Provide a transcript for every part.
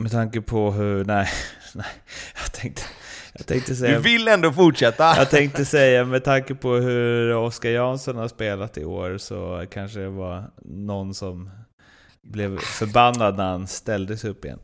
Med tanke på hur, nej, nej, jag tänkte, jag tänkte säga... Du vill ändå fortsätta! Jag tänkte säga, med tanke på hur Oskar Jansson har spelat i år så kanske det var någon som blev förbannad när han ställde sig upp igen.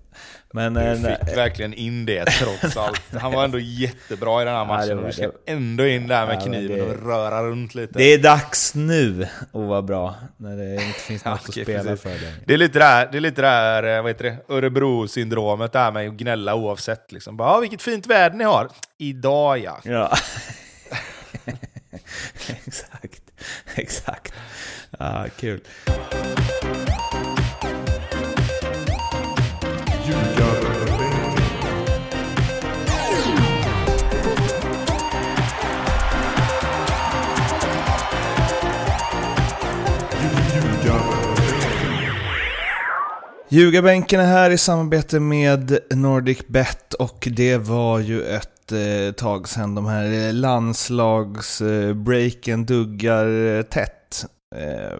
Men, du eh, fick verkligen in det trots allt. Han var ändå jättebra i den här matchen. Ja, det var- och du ska det- ändå in där med Ja, kniven det- och röra runt lite. det är dags nu att vara bra, när det inte finns Ja, något okej, att spela precis. för längre. Det är lite det här, det är lite det eh, vad heter det, Örebro-syndromet där med att gnälla oavsett. Liksom. Bara, "Ja, vilket fint väder ni har. Idag ja. Ja. exakt, exakt. Ja, kul. Ljugarbänken är här i samarbete med Nordicbet och det var ju ett eh, tag sedan de här eh, landslagsbreaken eh, duggar eh, tätt. Eh,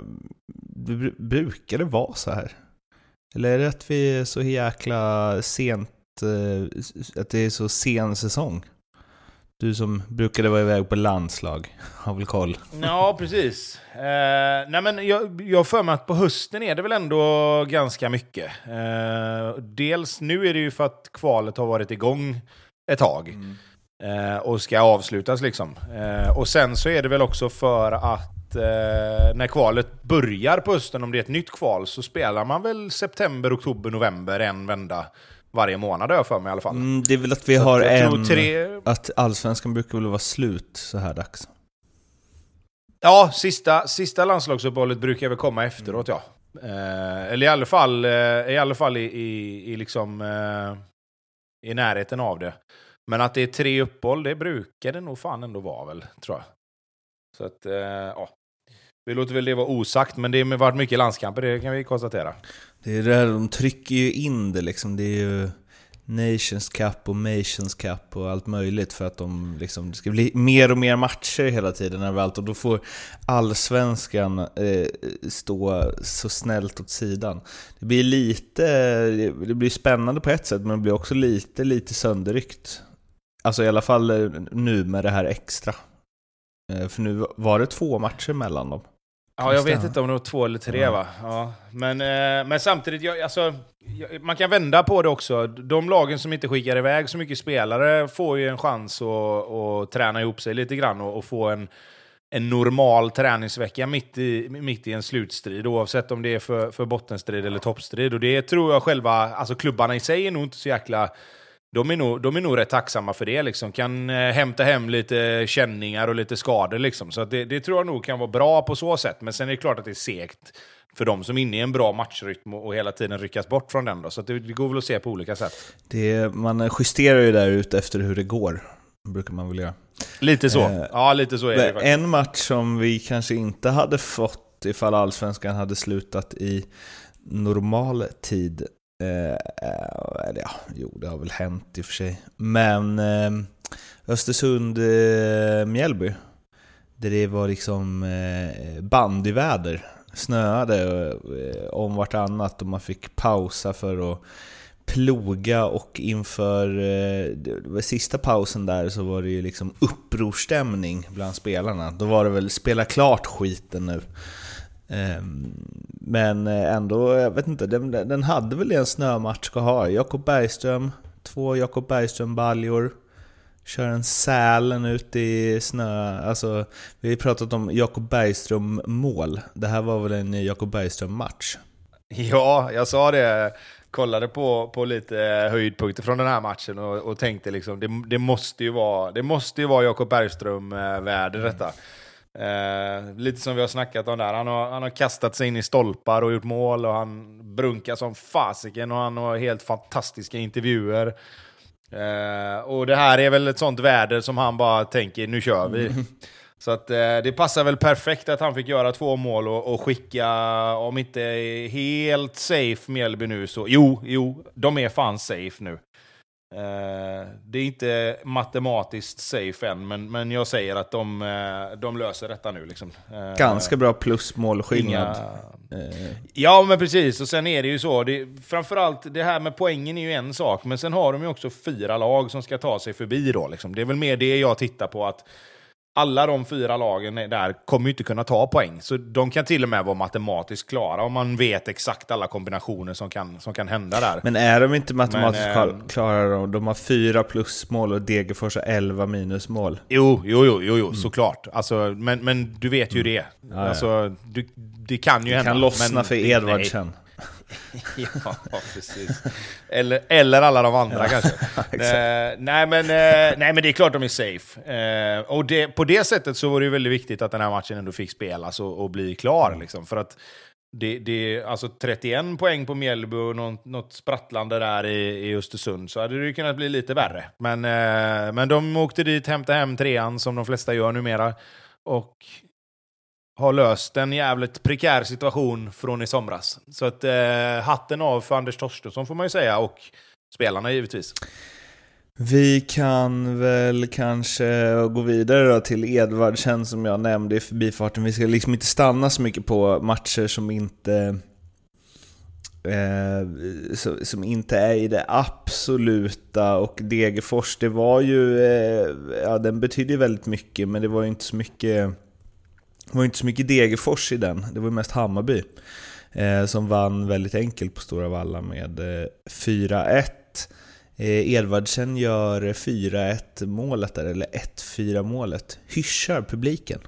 det bru- brukar det vara så här? Eller är det att vi är så jäkla sent, eh, att det är så sen säsong? Du som brukade vara iväg på landslag har väl koll? Ja, precis. Eh, nej men jag, jag har för mig att på hösten är det väl ändå ganska mycket. Eh, dels nu är det ju för att kvalet har varit igång ett tag. Eh, och ska avslutas liksom. Eh, och sen så är det väl också för att eh, när kvalet börjar på hösten, om det är ett nytt kval, så spelar man väl september, oktober, november en vända varje månad har jag för mig i alla fall. Mm, det är väl att vi Så har en... tre, Att allsvenskan brukar väl vara slut så här dags? Ja, sista, sista landslagsuppehållet brukar väl komma efteråt, ja. Eh, eller i alla fall, eh, i, alla fall i, i, i, liksom, eh, i närheten av det. Men att det är tre uppehåll, det brukar det nog fan ändå vara väl, tror jag. Så att, eh, ja. Vi låter väl det vara osagt, men det har varit mycket landskamper, det kan vi konstatera. Det är det här, de trycker ju in det liksom. Det är ju Nations Cup och Nations Cup och allt möjligt för att de liksom, det ska bli mer och mer matcher hela tiden överallt och då får allsvenskan eh, stå så snällt åt sidan. Det blir lite, det blir spännande på ett sätt men det blir också lite, lite sönderryckt. Alltså i alla fall eh, nu med det här extra. Eh, För nu var det två matcher mellan dem. Ja, jag vet inte om det var två eller tre Ja. va? Ja. Men, eh, men samtidigt, jag, alltså, jag, man kan vända på det också. De lagen som inte skickar iväg så mycket spelare får ju en chans att, att träna ihop sig lite grann och, och få en, en normal träningsvecka mitt i, mitt i en slutstrid, oavsett om det är för, för bottenstrid eller toppstrid. Och det tror jag själva, alltså klubbarna i sig är nog inte så jäkla... De är, nog, de är nog rätt tacksamma för det. Liksom. Kan eh, hämta hem lite känningar och lite skador. Liksom. Så det, det tror jag nog kan vara bra på så sätt. Men sen är det klart att det är segt för de som är inne i en bra matchrytm och, hela tiden ryckas bort från den. Då. Så det, det går väl att se på olika sätt. Det, man justerar ju där ute efter hur det går, brukar man väl göra. Lite så. Eh, ja, lite så är det faktiskt. En match som vi kanske inte hade fått ifall allsvenskan hade slutat i normal tid. Eh, eh, eller ja, jo det har väl hänt i och för sig. Men eh, Östersund-Mjällby. Eh, där det var liksom eh, bandyväder. Snöade eh, om vartannat och man fick pausa för att ploga och inför eh, sista pausen där så var det ju liksom upprorstämning bland spelarna. Då var det väl spela klart skiten nu. Ehm, Men eh, ändå, jag vet inte, den, den hade väl en snömatch ska ha. Jakob Bergström, två Jakob Bergström-baljor. Kör en Sälen ut i snö. Alltså, vi har pratat om Jakob Bergström-mål. Det här var väl en Jakob Bergström-match? Ja, jag sa det. Kollade på, på lite höjdpunkter från den här matchen och, och tänkte liksom det, det måste ju vara, det måste ju vara Jakob Bergström-värde detta. Eh, lite som vi har snackat om där. Han har, han har kastat sig in i stolpar och gjort mål och han brunkar som fasiken och han har helt fantastiska intervjuer. Eh, och det här är väl ett sånt väder som han bara tänker, nu kör vi. Så att, eh, det passar väl perfekt att han fick göra två mål och, och skicka, om inte helt safe Mjällby nu så, jo, jo, de är fan safe nu. Eh, det är inte matematiskt safe än, men, men jag säger att de, eh, de löser detta nu. Liksom. Eh, Ganska bra plusmålskillnad. Inga... Ja, men precis. Och sen är det ju så, det, framförallt det här med poängen är ju en sak, men sen har de ju också fyra lag som ska ta sig förbi då. Liksom. Det är väl mer det jag tittar på, att alla de fyra lagen där kommer ju inte kunna ta poäng. Så de kan till och med vara matematiskt klara om man vet exakt alla kombinationer som kan, som kan hända där. Men är de inte matematiskt Men, äh, klara då? De har fyra plusmål och Degerfors har elva minusmål. Jo, jo, jo, jo, jo mm. såklart. Alltså, men, men du vet ju mm. det. Ja. du, det kan ju det hända. Det kan lossna men, för Edvardsen. ja, precis. Eller, eller alla de andra ja, kanske. eh, nej, men, eh, nej, men det är klart de är safe. Eh, och det, på det sättet så var det väldigt viktigt att den här matchen ändå fick spelas och, och bli klar. Mm. Liksom, för att det, det, alltså 31 poäng på Mjällby och något, något sprattlande där i, i Östersund så hade det kunnat bli lite värre. Men, men de åkte dit, hämtade hem trean som de flesta gör numera. Och har löst en jävligt prekär situation från i somras. Så att eh, hatten av för Anders Torstensson får man ju säga, och spelarna givetvis. Vi kan väl kanske gå vidare då till Edvardsen som jag nämnde i förbifarten. Vi ska liksom inte stanna så mycket på matcher som inte eh, som inte är i det absoluta och Degerfors, det var ju, eh, ja den betydde väldigt mycket men det var ju inte så mycket det var inte så mycket Degerfors i den, det var mest Hammarby. Eh, som vann väldigt enkelt på Stora Valla med eh, 4-1. Eh, Edvardsen gör 4-1 målet där, eller 1-4 målet. Hyschar publiken.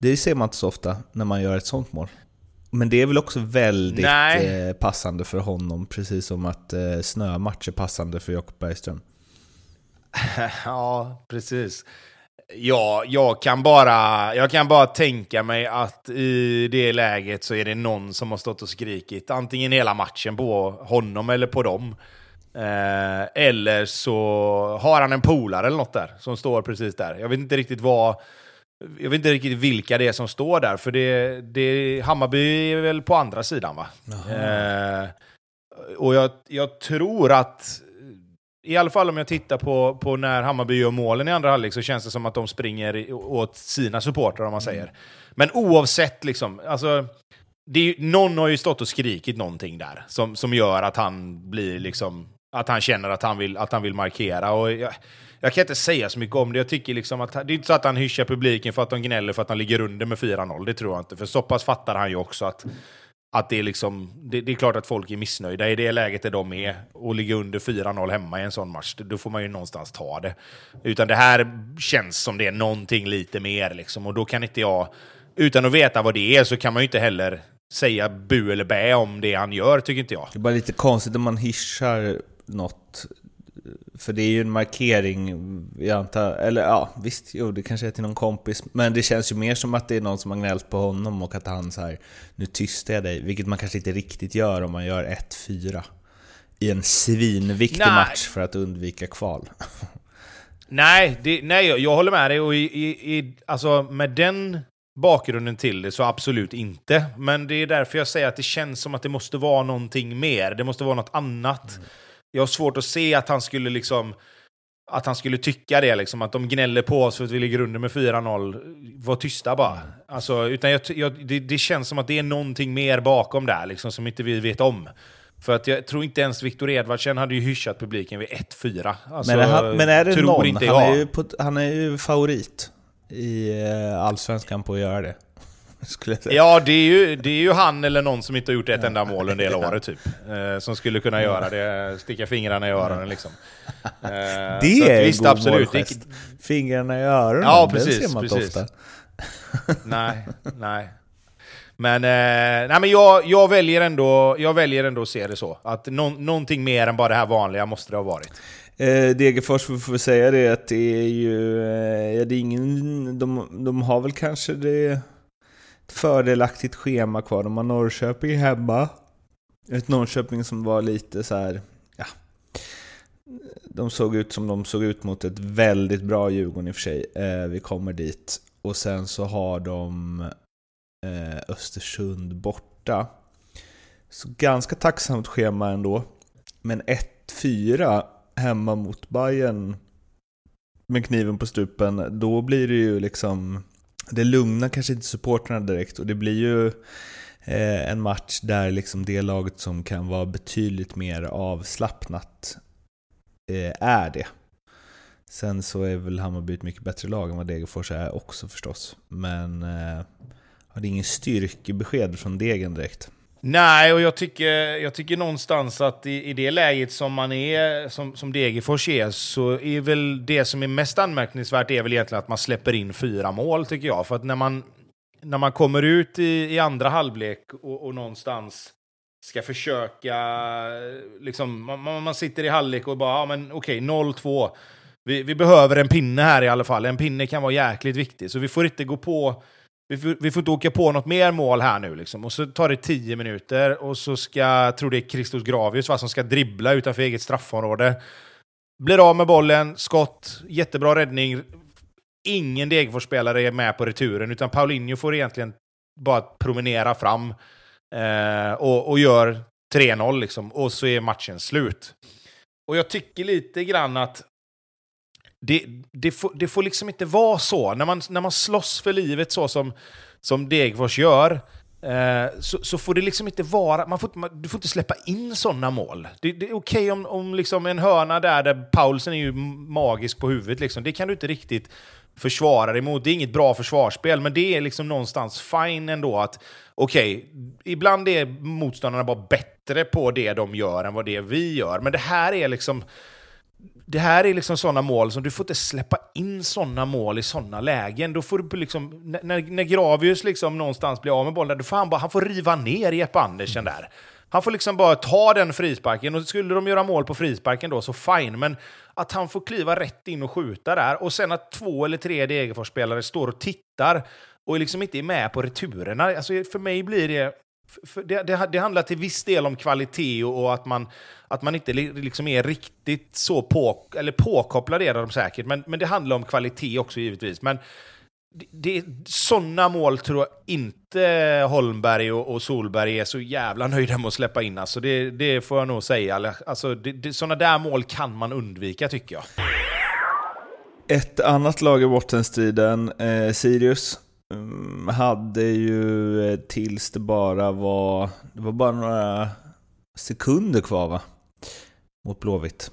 Det ser man inte så ofta när man gör ett sånt mål. Men det är väl också väldigt eh, passande för honom, precis som att eh, snömatch är passande för Jakob Bergström. ja, precis. Ja, jag kan, bara, jag kan bara tänka mig att i det läget så är det någon som har stått och skrikit antingen hela matchen på honom eller på dem. Eh, eller så har han en polare eller något där som står precis där. Jag vet inte riktigt vad... Jag vet inte riktigt vilka det är som står där, för det, det, Hammarby är väl på andra sidan va? Eh, och jag, jag tror att i alla fall om jag tittar på, på när Hammarby gör målen i andra halvlek så känns det som att de springer åt sina supportrar om man säger. Mm. Men oavsett, liksom, alltså, det är, någon har ju stått och skrikit någonting där som, som gör att han blir liksom, att han känner att han vill, att han vill markera. Och jag, jag kan inte säga så mycket om det. Jag tycker liksom att, det är inte så att han hyschar publiken för att de gnäller för att han ligger under med 4-0. Det tror jag inte. För så pass fattar han ju också att att det är, liksom, det, det, är klart att folk är missnöjda i det läget där de är och ligger under 4-0 hemma i en sån match. Då får man ju någonstans ta det. Utan det här känns som det är någonting lite mer liksom, och då kan inte jag, utan att veta vad det är, så kan man ju inte heller säga bu eller bä om det han gör, tycker inte jag. Det är bara lite konstigt om man hyschar något för det är ju en markering, jag antar, eller ja visst, jo det kanske är till någon kompis, men det känns ju mer som att det är någon som har gnällt på honom och att han så här, nu tystar jag dig, vilket man kanske inte riktigt gör om man gör 1-4 i en svinviktig nej. match för att undvika kval. nej, det, nej, jag håller med dig och i, i, i, alltså med den bakgrunden till det så absolut inte. Men det är därför jag säger att det känns som att det måste vara någonting mer, det måste vara något annat. Mm jag har svårt att se att han skulle liksom att han skulle tycka det, liksom, att de gnäller på oss för att vi ligger under med 4-0. Var tysta bara. Alltså, utan jag, jag, det, det, känns som att det är någonting mer bakom där, liksom, som inte vi vet om. För att jag tror inte ens Viktor Edvardsen hade ju hyschat publiken vid 1-4. Alltså, men, han, men är det någon? han, är ju på, han är ju favorit i eh, Allsvenskan på att göra det. Ja, det är, ju, det är ju han eller någon som inte har gjort ett enda mål under hela året typ. Eh, som skulle kunna göra det, sticka fingrarna i öronen liksom. Eh, det är visst, god absolut. målgest. Fingrarna i öronen, ja, precis, det ser man precis. inte ofta. nej, nej. Men, eh, nej, men jag, jag, väljer ändå, jag väljer ändå att se det så. Att no, någonting mer än bara det här vanliga måste det ha varit. Eh, Degerfors, får vi säga det, att det är ju... Eh, det är ingen, de, de har väl kanske det fördelaktigt schema kvar. De har Norrköping hemma. Ett Norrköping som var lite så här, ja. De såg ut som de såg ut mot ett väldigt bra Djurgården i och för sig. Eh, vi kommer dit. Och sen så har de eh, Östersund borta. Så ganska tacksamt schema ändå. Men 1-4 hemma mot Bayern med kniven på strupen, då blir det ju liksom... Det lugnar kanske inte supportrarna direkt och det blir ju eh, en match där liksom det laget som kan vara betydligt mer avslappnat eh, är det. Sen så är väl Hammarby ett mycket bättre lag än vad Degerfors är också förstås. Men eh, det är ingen styrkebesked från Degen direkt. Nej, och jag tycker, jag tycker någonstans att i, i det läget som man är, som, som Degerfors är, så är väl det som är mest anmärkningsvärt är väl egentligen att man släpper in fyra mål, tycker jag. För att när man, när man kommer ut i, i andra halvlek och, och någonstans ska försöka, liksom, man, man sitter i halvlek och bara, ja men okej, okay, 0-2. Vi, vi behöver en pinne här i alla fall. En pinne kan vara jäkligt viktig, så vi får inte gå på vi får, vi får inte åka på något mer mål här nu. Liksom. Och så tar det tio minuter och så ska, jag tror det är Christos Gravius va, som ska dribbla utanför eget straffområde. Blir av med bollen, skott, jättebra räddning. Ingen Degerfors-spelare är med på returen, utan Paulinho får egentligen bara promenera fram eh, och, och gör 3-0, liksom, och så är matchen slut. Och jag tycker lite grann att det, det, får, det får liksom inte vara så. När man, när man slåss för livet så som, som Degerfors gör, eh, så, så, får det liksom inte vara... Man får, man, du får inte släppa in sådana mål. Det, det är okej okay om, om liksom en hörna där, där Paulsen är ju magisk på huvudet. Liksom. Det kan du inte riktigt försvara dig mot. Det är inget bra försvarsspel, men det är liksom någonstans fine ändå att okej, okay, ibland är motståndarna bara bättre på det de gör än vad det vi gör. Men det här är liksom det här är liksom sådana mål som du får inte släppa in sådana mål i sådana lägen. Då får du liksom, när, när Gravius liksom någonstans blir av med bollen, då får han, bara, han får riva ner Jeppe Andersen där. Han får liksom bara ta den frisparken, och skulle de göra mål på frisparken då, så fine. Men att han får kliva rätt in och skjuta där, och sen att två eller tre Degerfors-spelare står och tittar och liksom inte är med på returerna. Alltså för mig blir det det, det, det, handlar till viss del om kvalitet och, och att, man, att man inte liksom är riktigt så på, eller påkopplad är de säkert, men, men det handlar om kvalitet också givetvis. Men det, det, sådana mål tror jag inte Holmberg och, och, Solberg är så jävla nöjda med att släppa in. Alltså det, det får jag nog säga. Alltså det, sådana där mål kan man undvika tycker jag. Ett annat lag i bottenstriden, eh, Sirius, mm, hade ju eh, tills det bara var, det var bara några sekunder kvar va? Mot Blåvitt.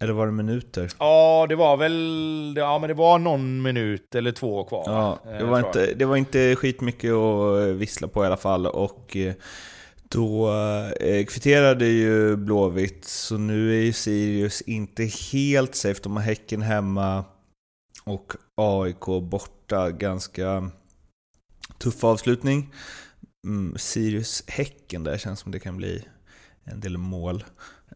Eller var det minuter? Ja, det var väl ja, men det var någon minut eller två kvar. Ja, det, eh, var inte, det var inte skitmycket att eh, vissla på i alla fall. Och då kvitterade ju Blåvitt, så nu är ju Sirius inte helt safe. De har Häcken hemma och AIK borta. Ganska tuff avslutning. Mm, Sirius-Häcken där känns som det kan bli en del mål.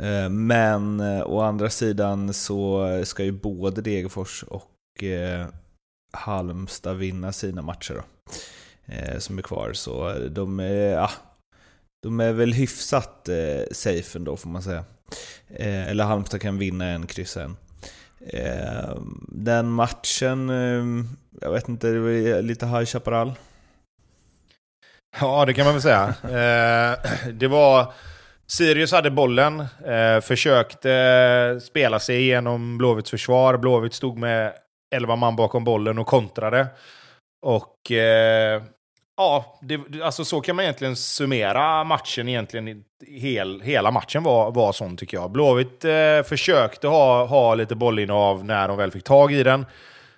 Eh, men eh, å andra sidan så ska ju både Degerfors och eh, Halmstad vinna sina matcher då, som är kvar. Så de är, ja, de är väl hyfsat safe ändå får man säga. Eller Halmstad kan vinna en, kryssa en. Den matchen, jag vet inte, det var lite High Chaparral. Ja, det kan man väl säga. Det var... Sirius hade bollen, eh, försökte eh, spela sig igenom Blåvitts försvar. Blåvitt stod med 11 man bakom bollen och kontrade. Och eh, Ja, det, alltså så kan man egentligen summera matchen. Egentligen, hel, hela matchen var, var sån tycker jag. Blåvitt eh, försökte ha, ha lite bollinnehav när de väl fick tag i den.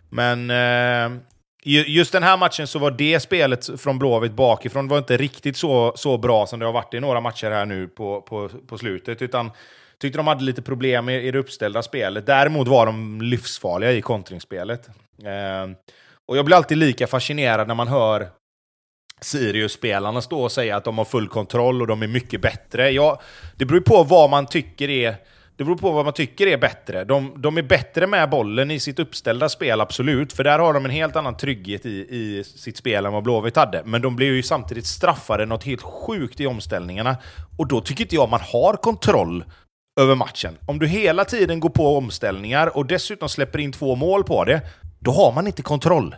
Men eh, just den här matchen så var det spelet från Blåvitt bakifrån var inte riktigt så, så bra som det har varit i några matcher här nu på, på, på slutet. Utan tyckte de hade lite problem i, i det uppställda spelet. Däremot var de livsfarliga i kontringsspelet. Eh, och jag blir alltid lika fascinerad när man hör Sirius-spelarna stå och säga att de har full kontroll och de är mycket bättre. Ja, det beror på vad man tycker är det beror på vad man tycker är bättre. De, de, är bättre med bollen i sitt uppställda spel, absolut. För där har de en helt annan trygghet i, i sitt spel än vad Blåvitt hade. Men de blir ju samtidigt straffade något helt sjukt i omställningarna. Och då tycker inte jag man har kontroll över matchen. Om du hela tiden går på omställningar och dessutom släpper in två mål på det, då har man inte kontroll.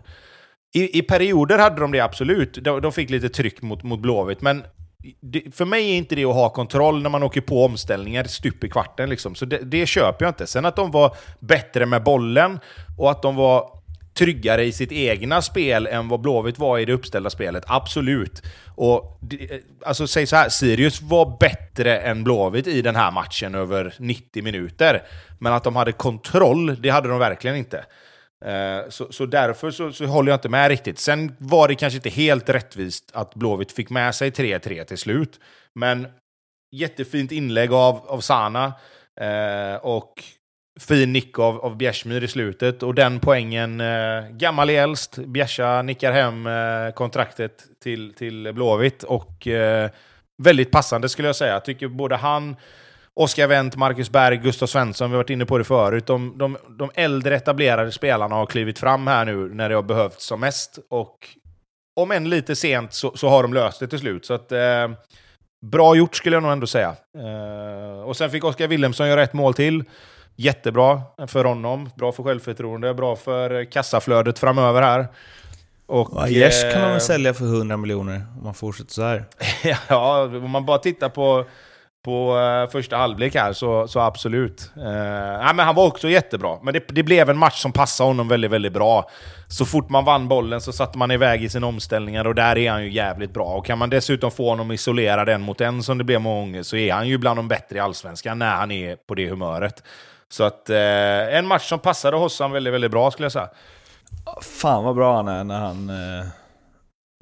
I, I perioder hade de det absolut. De, de fick lite tryck mot, mot Blåvitt, men det, för mig är inte det att ha kontroll när man åker på omställningar stup i kvarten. Liksom. Så det, det köper jag inte. Sen att de var bättre med bollen och att de var tryggare i sitt egna spel än vad Blåvitt var i det uppställda spelet. Absolut. Och, alltså säg så här, Sirius var bättre än Blåvitt i den här matchen över 90 minuter. Men att de hade kontroll, det hade de verkligen inte. Eh, så, så därför så, så, håller jag inte med riktigt. Sen var det kanske inte helt rättvist att Blåvitt fick med sig 3-3 till slut. Men jättefint inlägg av, av Sana. Eh, och fin nick av, av Bjärsmyr i slutet. Och den poängen, eh, gammal i äldst, Bjärsa nickar hem eh, kontraktet till, till Blåvitt. Och eh, väldigt passande skulle jag säga. Jag tycker både han, Oskar Wendt, Marcus Berg, Gustav Svensson, vi har varit inne på det förut. De, de, de äldre etablerade spelarna har klivit fram här nu när det har behövts som mest. Och om än lite sent så, så har de löst det till slut. Så att, eh, bra gjort skulle jag nog ändå säga. Eh, och sen fick Oskar Wilhelmsson göra ett mål till. Jättebra för honom, bra för självförtroende, bra för kassaflödet framöver här. Och, Aiesh kan man väl eh, sälja för 100 miljoner om man fortsätter så här. ja, om man bara tittar på, på eh, första halvlek här så, så absolut. Eh, nej, men han var också jättebra, men det, det, blev en match som passade honom väldigt, väldigt bra. Så fort man vann bollen så satte man iväg i sina omställningar och där är han ju jävligt bra. Och kan man dessutom få honom isolerad en mot en som det blev många gånger så är han ju bland de bättre i Allsvenskan när han är på det humöret. Så att eh, en match som passade Hossan väldigt, väldigt bra skulle jag säga. Fan vad bra han är när han, eh,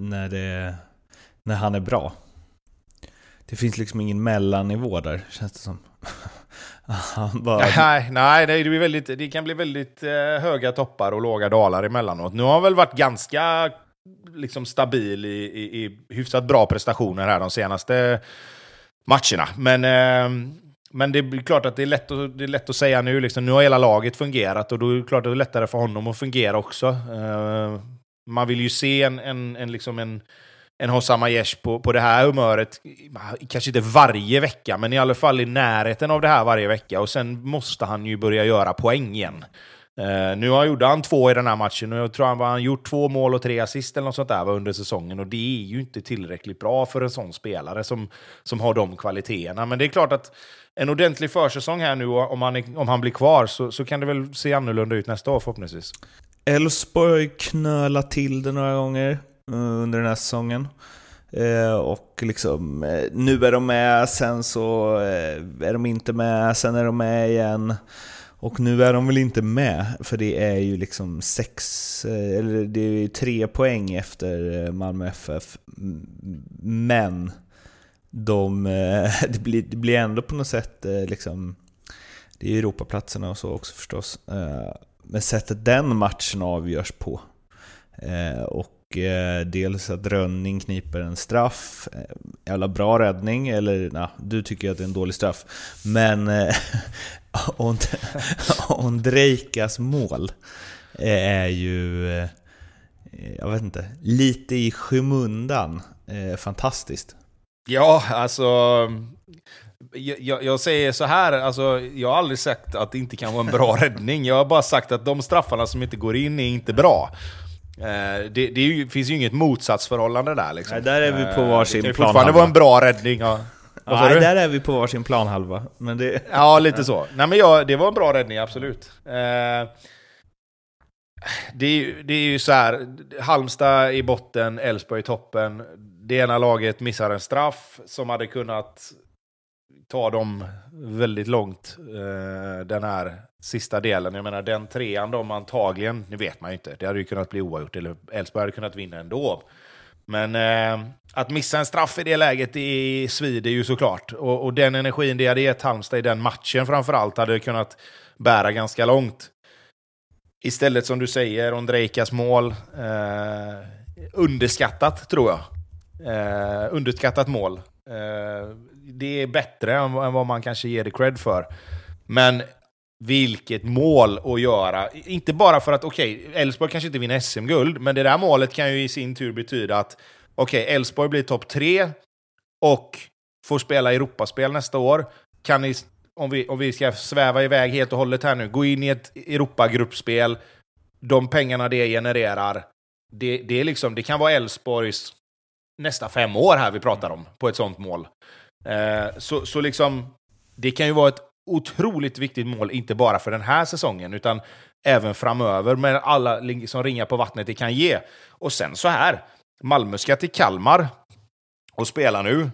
när det, när han är bra. Det finns liksom ingen mellannivå där, känns det som. bara... nej, nej det, blir väldigt, det kan bli väldigt eh, höga toppar och låga dalar emellanåt. Nu har han väl varit ganska liksom, stabil i, i, i hyfsat bra prestationer här de senaste matcherna. Men eh, men det är klart att det är lätt att, det är lätt att säga nu. Liksom, nu har hela laget fungerat och då är det klart att det är lättare för honom att fungera också. Eh, man vill ju se en, en, en, liksom en, en Hossam Aiesh på, på det här humöret, kanske inte varje vecka, men i alla fall i närheten av det här varje vecka. Och sen måste han ju börja göra poäng igen. Uh, nu har, gjorde han två i den här matchen och jag tror han har gjort två mål och tre assist eller något sånt där under säsongen. Och det är ju inte tillräckligt bra för en sån spelare som, som har de kvaliteterna. Men det är klart att en ordentlig försäsong här nu, om han, om han blir kvar, så, så kan det väl se annorlunda ut nästa år förhoppningsvis. Elfsborg knöla till det några gånger Eh, under den här säsongen. Eh, och liksom, eh, nu är de med, sen så är de inte med, sen är de med igen. Och nu är de väl inte med, för det är ju liksom sex, eller det är ju tre poäng efter Malmö FF. Men de, det, blir, det blir ändå på något sätt liksom, det är ju Europaplatserna och så också förstås, men sättet den matchen avgörs på. Och Eh, dels att Rönning kniper en straff, eh, jävla bra räddning, eller na, du tycker att det är en dålig straff. Men eh, Ondrejkas mål är ju, jag vet inte, lite i skymundan fantastiskt. Ja, alltså... Jag, jag, säger så här, alltså, jag har aldrig sagt att det inte kan vara en bra räddning. Jag har bara sagt att de straffarna som inte går in är inte bra. Eh, det, det ju, finns ju inget motsatsförhållande där. Liksom. Nej, där är vi på varsin plan. Det kan fortfarande vara en bra räddning. Ja. Ja, nej, där är vi på varsin planhalva. Men det... Ja, lite så. Nej, men ja, det var en bra räddning, absolut. Eh, det, är, det är ju så här, Halmstad i botten, Elfsborg i toppen det ena laget missar en straff som hade kunnat ta dem väldigt långt eh, den här sista delen. Jag menar den trean de antagligen, nu vet man ju inte, det hade ju kunnat bli oavgjort eller Elfsborg hade kunnat vinna ändå. Men eh, att missa en straff i det läget det svider ju såklart. Och, och den energin det hade gett Halmstad i den matchen framförallt hade kunnat bära ganska långt. Istället som du säger, Ondrejkas mål, eh, underskattat tror jag. Eh, underskattat mål. Eh, det är bättre än, än vad man kanske ger det cred för. Men vilket mål att göra. Inte bara för att, okej, okay, Elfsborg kanske inte vinner SM-guld, men det där målet kan ju i sin tur betyda att okej, okay, Elfsborg blir topp tre och får spela Europaspel nästa år. Kan ni, om vi, om vi ska sväva iväg helt och hållet här nu, gå in i ett Europagruppspel, de pengarna det genererar, det, det, är liksom, det kan vara Elfsborgs nästa fem år här vi pratar om, på ett sånt mål. Eh, så, så liksom, det kan ju vara ett otroligt viktigt mål, inte bara för den här säsongen, utan även framöver med alla som ringar på vattnet det kan ge. Och sen så här, Malmö ska till Kalmar och spela nu.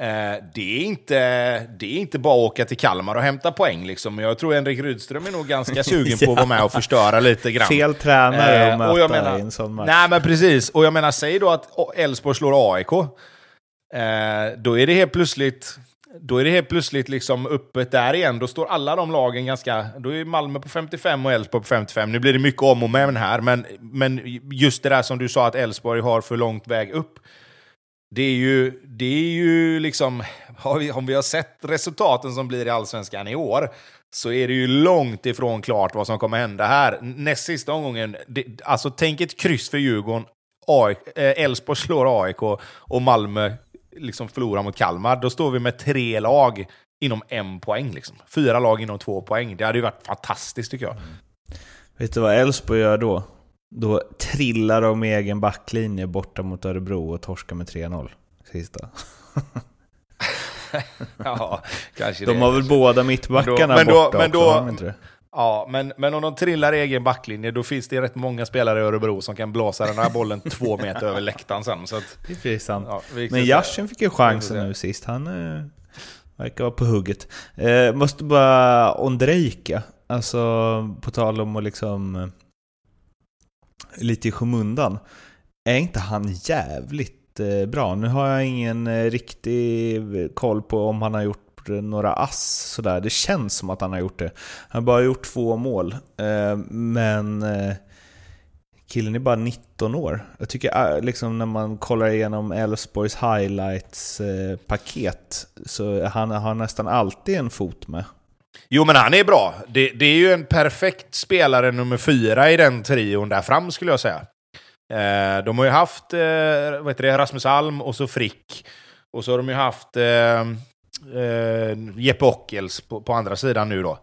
Eh, det, är inte, det är inte bara att åka till Kalmar och hämta poäng. Liksom. Jag tror Henrik Rydström är nog ganska sugen på att vara med och förstöra lite grann. Fel tränare eh, att möta menar, i en sån match. Nej, men precis. Och jag menar, säg då att Elfsborg slår AIK. Eh, då är det helt plötsligt då är det helt plötsligt liksom öppet där igen. Då står alla de lagen ganska... Då är Malmö på 55 och Elfsborg på 55. Nu blir det mycket om och men här, men, men just det där som du sa att Elfsborg har för långt väg upp. Det är ju, det är ju liksom... Har vi, om vi har sett resultaten som blir i Allsvenskan i år, så är det ju långt ifrån klart vad som kommer hända här. Näst sista omgången, det, alltså tänk ett kryss för Djurgården, eh, Elfsborg slår AIK och Malmö liksom förlorar mot Kalmar, då står vi med tre lag inom en poäng. Liksom. Fyra lag inom två poäng. Det hade ju varit fantastiskt tycker jag. Mm. Vet du vad Elfsborg gör då? Då trillar de med egen backlinje borta mot Örebro och torskar med 3-0. Sista. ja, kanske De det, har väl båda mittbackarna men då, borta men då, också, men då, Ja, men, men om de trillar i egen backlinje, då finns det rätt många spelare i Örebro som kan blåsa den här bollen två meter över läktaren sen. Så att, det är sant. Ja, men Yashin fick ju chansen nu sist. Han eh, verkar vara på hugget. Eh, måste bara Ondrejka, alltså på tal om att liksom eh, lite i skymundan. Är inte han jävligt eh, bra? Nu har jag ingen eh, riktig koll på om han har gjort Eh, några ass sådär. Det känns som att han har gjort det. Han har bara gjort två mål. Eh, men eh, killen är bara 19 år. Jag tycker liksom när man kollar igenom Elfsborgs highlights-paket så han har nästan alltid en fot med. Jo, men han är bra. Det, det, är ju en perfekt spelare nummer fyra i den trion där fram, skulle jag säga. de har ju haft vad heter det, Rasmus Alm och så Frick. Och så har de ju haft eh, Eh, Jeppe Ockels på, på, andra sidan nu då.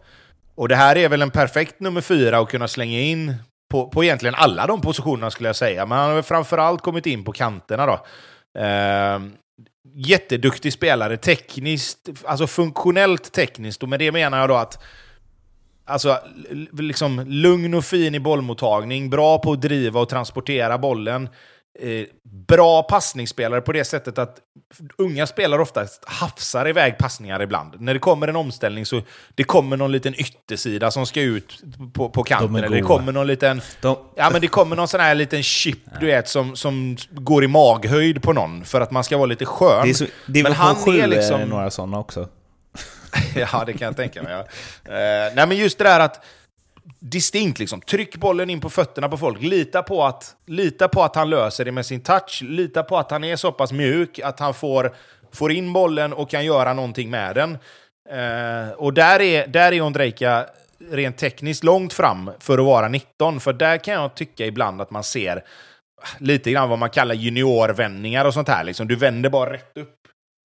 Och det här är väl en perfekt nummer fyra att kunna slänga in på, på egentligen alla de positionerna skulle jag säga. Men han har framförallt kommit in på kanterna då. Eh, jätteduktig spelare, tekniskt, alltså funktionellt tekniskt. Och med det menar jag då att Alltså, liksom lugn och fin i bollmottagning, bra på att driva och transportera bollen. Eh, bra passningsspelare på det sättet att unga spelare oftast hafsar iväg passningar ibland. När det kommer en omställning så det kommer någon liten yttersida som ska ut på, på kanten. De eller det kommer någon liten... De... Ja, men det kommer någon sån här liten chip, du vet, som, som går i maghöjd på någon för att man ska vara lite skön. Det är, så, det är men han är liksom... några sådana också. ja, det kan jag tänka mig. Ja. Uh, nej, men just det där att distinkt. Liksom. Tryck bollen in på fötterna på folk. Lita på, att, lita på att han löser det med sin touch. Lita på att han är så pass mjuk att han får, får in bollen och kan göra någonting med den. Eh, och där är, där är Ondrejka rent tekniskt långt fram för att vara 19. För där kan jag tycka ibland att man ser lite grann vad man kallar juniorvändningar och sånt här. Liksom. Du vänder bara rätt upp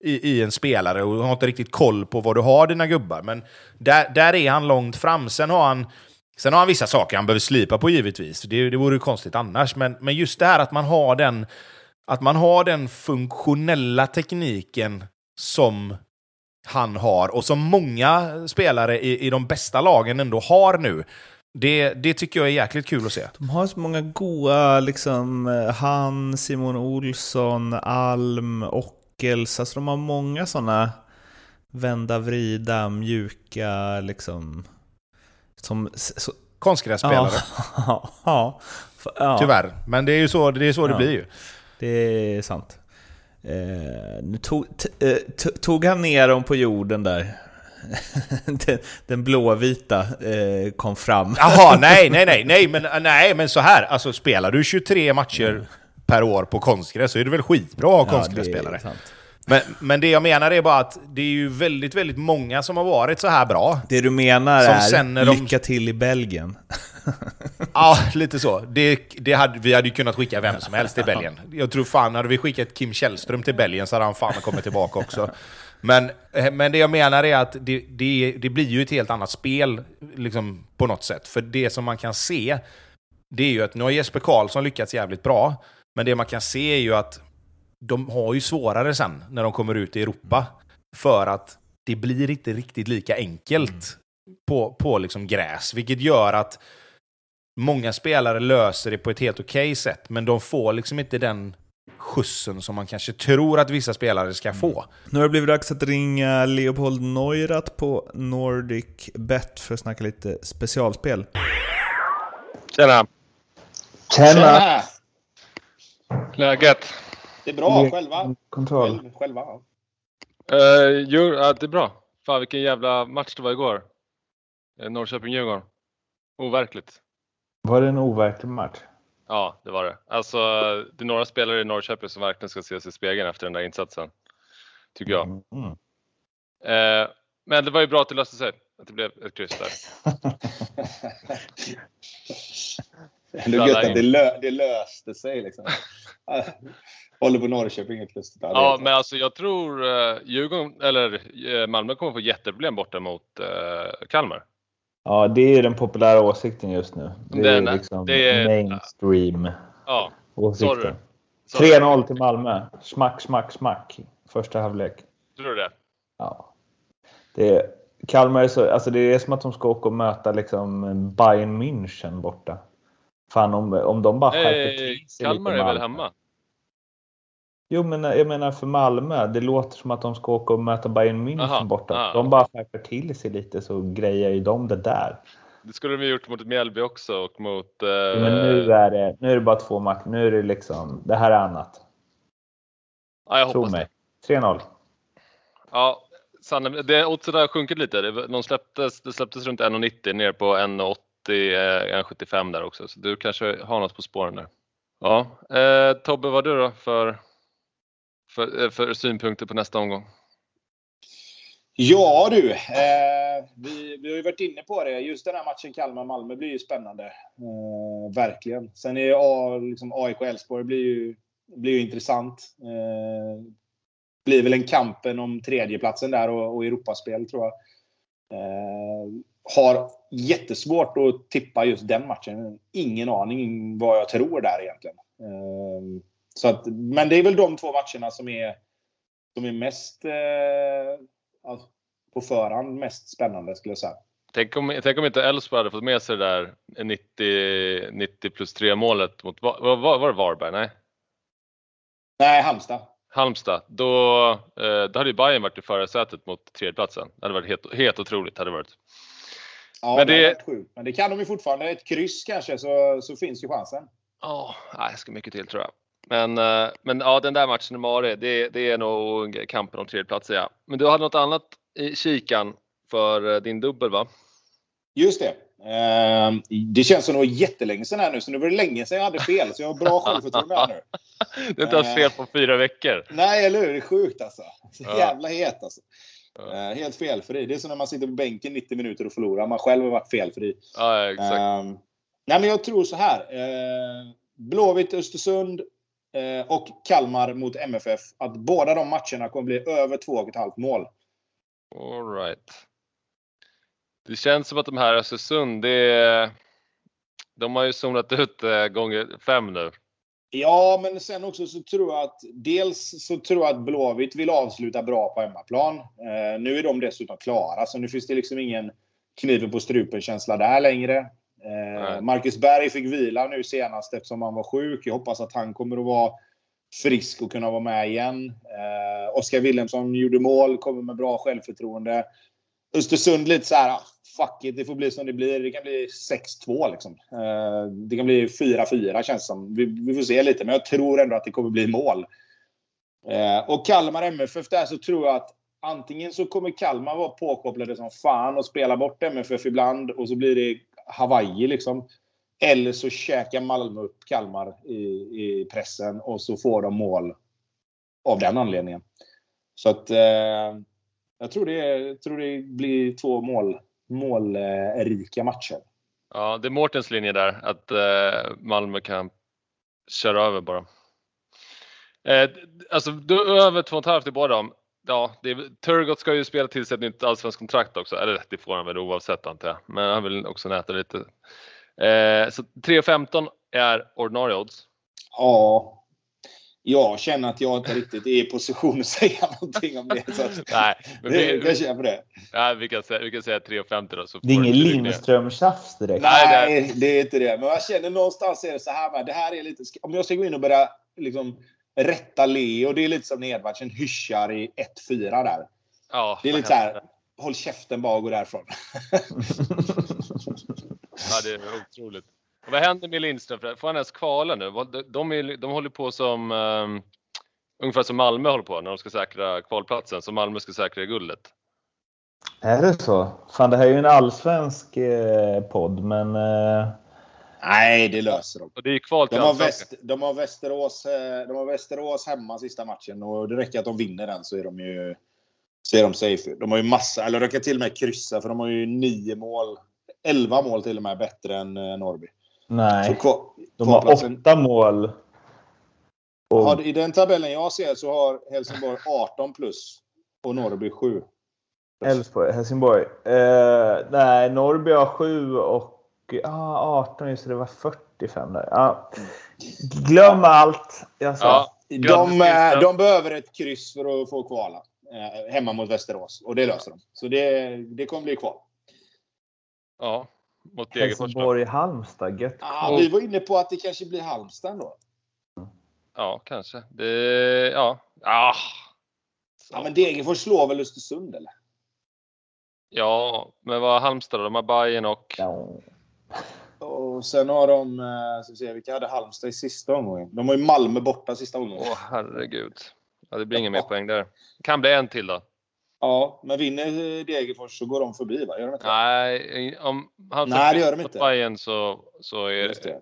i, i en spelare och har inte riktigt koll på vad du har dina gubbar. Men där, där är han långt fram. Sen har han Sen har han vissa saker han behöver slipa på givetvis, det, det vore ju konstigt annars. Men, men just det här att man har den, att man har den funktionella tekniken som han har och som många spelare i, i de bästa lagen ändå har nu. Det, det tycker jag är jäkligt kul att se. De har så många goa, liksom, eh, han, Simon Olsson, Alm, Ockels. Alltså de har många sådana vända, vrida, mjuka, liksom som, så, Konstgrässpelare. Ja, ja, ja, Tyvärr. Men det är ju så det, är så det blir ju. Det är sant. Eh, nu tog, eh, tog han ner dem på jorden där. den, den blåvita eh, kom fram. Jaha, nej, nej, nej, nej, men, nej, men så här. Alltså spelar du 23 matcher mm. per år på konstgräs så är det väl skitbra att ha konstgrässpelare. Ja, men, men det jag menar är bara att det är ju väldigt, väldigt många som har varit så här bra. Det du menar är lycka till i Belgien? ja, lite så. Det, det hade, vi hade ju kunnat skicka vem som helst till Belgien. Jag tror fan, hade vi skickat Kim Källström till Belgien så hade han fan kommit tillbaka också. Men, eh, men det jag menar är att det, det, det blir ju ett helt annat spel liksom, på något sätt. För det som man kan se, det är ju att nu har Jesper Karlsson lyckats jävligt bra, men det man kan se är ju att de har ju svårare sen när de kommer ut i Europa. För att det blir inte riktigt lika enkelt mm. på, på liksom gräs. Vilket gör att många spelare löser det på ett helt okej okay sätt, men de får liksom inte den skjutsen som man kanske tror att vissa spelare ska få. Mm. Nu har det blivit dags att ringa Leopold Neurath på Nordic Bet för att snacka lite specialspel. Tjena! Tjena! Läget? Det är bra, själva? Kontroll. Själv, själva? Uh, jo, ja, det är bra. Fan vilken jävla match det var igår. Eh, Norrköping-Djurgården. Overkligt. Var det en overklig match? Ja, det var det. Alltså, det är några spelare i Norrköping som verkligen ska se sig i spegeln efter den där insatsen. Tycker jag. Mm. Eh, men det var ju bra att det löste sig. Att det blev ett kryss där. Ändå gött att det, lö det löste sig liksom. Håller på Norrköping helt lustigt. Ja, men alltså jag tror uh, Djurgården, eller uh, Malmö kommer få jätteproblem borta mot uh, Kalmar. Ja, det är den populära åsikten just nu. Det den, är liksom det är, mainstream ja, åsikten. 3-0 till Malmö. Smack, smack, smack. Första halvlek. Tror du det? Ja. Det är, Kalmar är så, alltså det är som att de ska åka och möta liksom Bayern München borta. Fan om, om de bara skärper till sig Kalmar lite är väl hemma? Jo, men jag menar för Malmö. Det låter som att de ska åka och möta Bayern München Aha, borta. De bara skärper till sig lite så grejer ju de det där. Det skulle de ha gjort mot Mjällby också och mot... Eh... Ja, men nu är, det, nu är det bara två matcher. Nu är det liksom, det här är annat. Ja, jag Tro hoppas mig. det. 3-0. Ja, Sanne, det oddset har sjunkit lite. De släpptes, det släpptes runt 1,90 ner på 1,80, 1,75 där också. Så du kanske har något på spåren där. Ja, eh, Tobbe, vad du då för för, eh, för synpunkter på nästa omgång? Ja du, eh, vi, vi har ju varit inne på det. Just den här matchen Kalmar-Malmö blir ju spännande. Eh, verkligen. Sen är A, liksom AIK-Elfsborg blir ju, blir ju intressant. Eh, blir väl en kampen om tredjeplatsen där och, och Europaspel tror jag. Eh, har jättesvårt att tippa just den matchen. Ingen aning vad jag tror där egentligen. Eh, så att, men det är väl de två matcherna som är, som är mest eh, på förhand mest spännande skulle jag säga. Tänk om, tänk om inte Elfsborg hade fått med sig det där 90, 90 plus 3 målet mot, var, var, var det Varberg? Nej? Nej, Halmstad. Halmstad, då, eh, då hade ju Bayern varit i förarsätet mot tredjeplatsen. Det hade varit helt, helt otroligt. Hade varit. Ja, men det, det sjukt. Men det kan de ju fortfarande. Ett kryss kanske, så, så finns ju chansen. Ja, oh, det ska mycket till tror jag. Men, eh, men ja, den där matchen i Mare, det, det är nog kampen om tredjeplatsen ja. Men du hade något annat i kikan för eh, din dubbel va? Just det. Eh, det känns som det var jättelänge sedan här nu, så nu var det länge sedan jag hade fel. Så jag har bra självförtroende här nu. Du har inte haft fel på fyra veckor. Nej, eller hur? Det är sjukt alltså. Så jävla het alltså. Ja. helt felfri. Det är som när man sitter på bänken 90 minuter och förlorar. Man själv har varit felfri. Ja, exakt. nej, men jag tror så här. Blåvitt Östersund och Kalmar mot MFF att båda de matcherna kommer bli över 2,5 mål. All right. Det känns som att de här Östersund, det de har ju zonat ut eh, gånger fem nu. Ja, men sen också så tror jag att dels så tror jag att Blåvitt vill avsluta bra på hemmaplan. Eh, nu är de dessutom klara, så nu finns det liksom ingen kniven på strupen-känsla där längre. Eh, Marcus Berg fick vila nu senast eftersom han var sjuk. Jag hoppas att han kommer att vara frisk och kunna vara med igen. Eh, Oskar Wilhelmsson gjorde mål, kommer med bra självförtroende. Östersund lite så här, ah, fuck it, det får bli som det blir. Det kan bli 6-2 liksom. Eh, det kan bli 4-4 känns som. Vi, vi, får se lite, men jag tror ändå att det kommer bli mål. Eh, och Kalmar MFF där så tror jag att antingen så kommer Kalmar vara påkopplade som fan och spela bort MFF ibland och så blir det Hawaii liksom. Eller så käkar Malmö upp Kalmar i, i pressen och så får de mål av den anledningen. Så att eh, jag tror det, tror det blir två mål, målrika matcher. Ja, det är Mårtens linje där, att eh, Malmö kan köra över bara. Eh, alltså över 2,5 i båda dem. Ja, det är, Turgott ska ju spela till sig ett nytt allsvenskt kontrakt också. Eller det får han väl oavsett antar jag. Men han vill också näta lite. Eh, så 3,15 är ordinarie odds. Ja. jag känner att jag inte riktigt är i position att säga någonting om det. Så Nej, men det, vi, jag känner på det. ja, vi, kan säga, vi kan säga 3,50 då. Så Det är ingen. Lindström-tjafs direkt. Nej, Nej, det är inte det. Men jag känner någonstans är det så här. va, Det här är lite, om jag ska gå in och börja liksom, rätta Leo. Det är lite som när Edvardsen hyschar i 1-4 där. Ja, Det är lite så här. hemskt. Håll käften bara och gå därifrån. Ja, det är otroligt. Och vad händer med Lindström? Får han ens kvala nu? De, är, de håller på som um, ungefär som Malmö håller på när de ska säkra kvalplatsen, som Malmö ska säkra guldet. Är det så? Fan, det här är ju en allsvensk eh, podd, men... Eh, Nej, det löser de. Och det är kval till De har, väst, de, har Västerås, eh, de har Västerås hemma sista matchen och det räcker att de vinner den så är de ju så är de safe. De har ju massa, eller de kan till och med kryssa för de har ju nio mål. Elva mål till och med bättre än eh, Norrby. Så nej, kvar- de har åtta mål. Och, Har- I den tabellen jag ser så har Helsingborg 18 plus och Norrby 7. Elfsborg, Helsingborg. Eh, nej, Norrby har 7 och ah, 18, just det, var 45 där. Ja. Glöm allt jag sa. Ja, De, eh, de behöver ett kryss för att få kvala. Eh, hemma mot Västerås. Och det löser de. Så det, det kommer bli kval. ja, mot. Helsingborg-Halmstad, gött. Ah, vi var inne på att det kanske blir Halmstad då. Ja, kanske. Det, ja. Ah. Ja, men Degerfors slår väl Östersund eller? ja, men vad har Halmstad? De har Bayern och... Ja. Och sen har de, eh, ska vi se, vilka hade Halmstad i sista omgången? De har ju Malmö borta sista omgången. Åh herregud. Ja, det blir ingen mer poäng där. Kan bli en till då. Ja, men vinner Degerfors så går de förbi va? Gör de inte? Nej, om Halmstad Nej, det gör de inte. Bayern så, så är, det.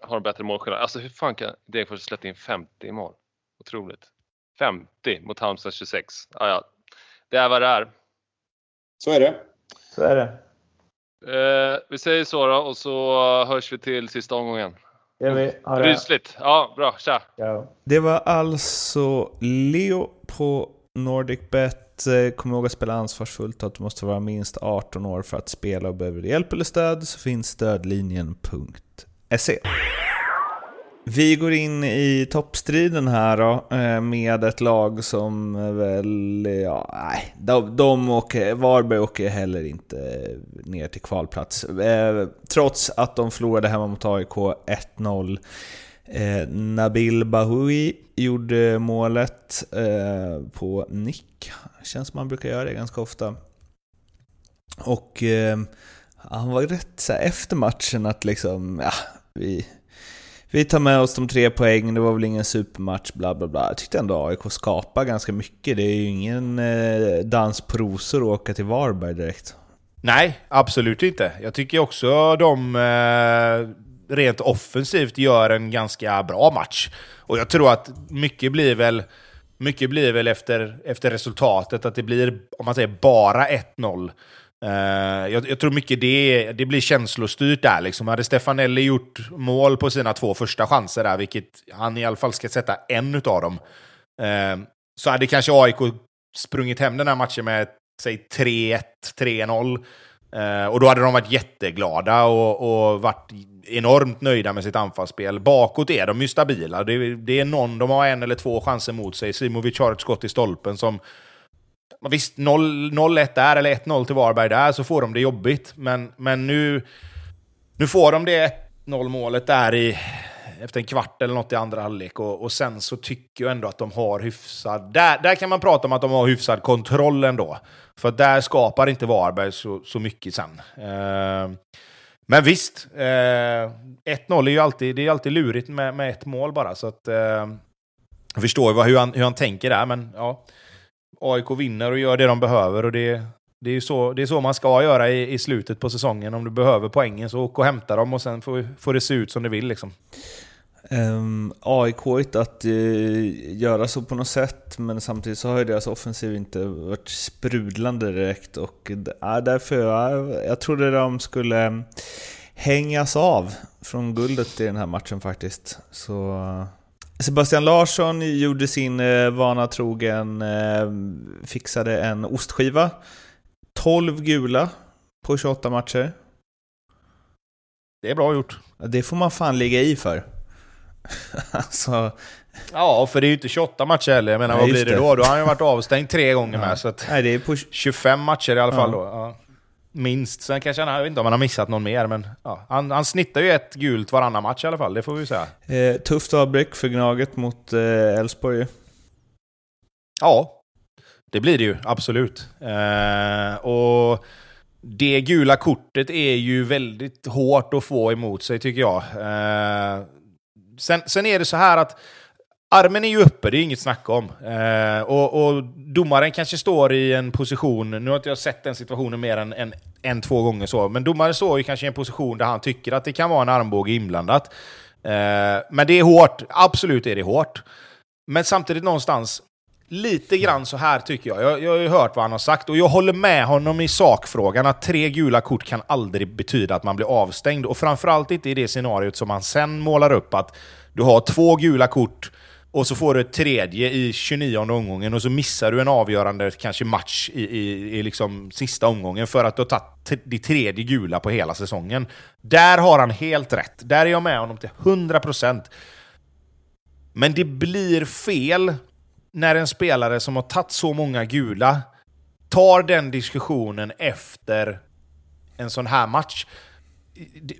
har de bättre målskillnad. Alltså hur fan kan Degerfors släppa in 50 i mål? Otroligt. 50 mot Halmstad 26. Ja, ja. Det är vad det är. Så är det. Så är det. Eh, vi säger så då och så hörs vi till sista omgången. Rysligt. Ja, bra. Tja! Det var alltså Leo på NordicBet. Eh, Kom ihåg att spela ansvarsfullt och att du måste vara minst 18 år för att spela och behöver du hjälp eller stöd så finns stödlinjen.se. Vi går in i toppstriden här då, eh, med ett lag som väl, ja, nej, de, de åker, Varberg åker heller inte ner till kvalplats. Eh, trots att de förlorade hemma mot AIK 1-0. Eh, Nabil Bahoui gjorde målet eh, på nick. Känns som man brukar göra det ganska ofta. Och eh, han var rätt så här, efter matchen att liksom, ja, vi, vi tar med oss de tre poängen, det var väl ingen supermatch, bla bla bla. Jag tyckte ändå AIK skapade ganska mycket. Det är ju ingen eh, dans på rosor att åka till Varberg direkt. Nej, absolut inte. Jag tycker också de eh, rent offensivt gör en ganska bra match. Och jag tror att mycket blir väl, mycket blir väl efter, efter resultatet att det blir, om man säger bara 1-0. Uh, jag, jag tror mycket det, det blir känslostyrt där. Liksom. Hade Stefanelli gjort mål på sina två första chanser där, vilket han i alla fall ska sätta en utav dem, uh, så hade kanske AIK sprungit hem den här matchen med säg 3-1, 3-0. Uh, och då hade de varit jätteglada och, och varit enormt nöjda med sitt anfallsspel. Bakåt är de ju stabila. Det, det är någon, de har en eller två chanser mot sig. Simovic har ett skott i stolpen som... Visst, 0-1 där, eller 1-0 till Varberg där, så får de det jobbigt. Men, men nu, nu får de det 1-0 målet där i, efter en kvart eller något i andra halvlek. Och, och sen så tycker jag ändå att de har hyfsad... Där, där kan man prata om att de har hyfsad kontroll ändå. För där skapar inte Varberg så, så mycket sen. Eh, men visst, eh, 1-0 är ju alltid, det är alltid lurigt med, med ett mål bara. Så att, eh, jag förstår ju vad, hur, han, hur han tänker där, men ja. AIK vinner och gör det de behöver. och det det är så, det är så man ska göra i, i slutet på säsongen. Om du behöver poängen så åk och hämta dem och sen får, får det se ut som det vill. Liksom. Ehm, um, AIK att uh, göra så på något sätt, men samtidigt så har ju deras offensiv inte varit sprudlande direkt. Och uh, därför, jag, jag trodde de skulle hängas av från guldet i den här matchen faktiskt. Så uh, Sebastian Larsson gjorde sin uh, vana trogen, fixade en ostskiva. 12 gula på 28 matcher. Det är bra gjort. Det får man fan ligga i för. alltså, Ja, för det är ju inte 28 matcher heller. Jag menar, Nej, vad blir det det. då? Då har han ju varit avstängd tre gånger med. Så att nej, det är på 25 matcher i alla fall Ja. då. Ja. Minst. Sen kanske han, jag vet inte om han har missat någon mer, men ja, han, han snittar ju ett gult varannan match i alla fall, det får vi säga. Eh, tufft avbräck för Gnaget mot eh, Elfsborg ju. Ja, det blir det ju, absolut. Eh, och det gula kortet är ju väldigt hårt att få emot sig, tycker jag. Eh, sen, sen är det så här att armen är ju uppe, det är inget snack om. Eh, och, och domaren kanske står i en position, nu har inte jag sett den situationen mer än en, en två gånger så, men domaren står ju kanske i en position där han tycker att det kan vara en armbåge inblandat. Eh, men det är hårt, absolut är det hårt. Men samtidigt någonstans, lite grann så här tycker jag. jag. Jag har ju hört vad han har sagt och jag håller med honom i sakfrågan att tre gula kort kan aldrig betyda att man blir avstängd. Och framförallt inte i det scenariot som han sen målar upp att du har två gula kort och så får du ett tredje i 29 omgången och så missar du en avgörande kanske match i, i, i liksom sista omgången för att du har tagit det tredje gula på hela säsongen. Där har han helt rätt. Där är jag med honom till 100%. Men det blir fel när en spelare som har tagit så många gula tar den diskussionen efter en sån här match.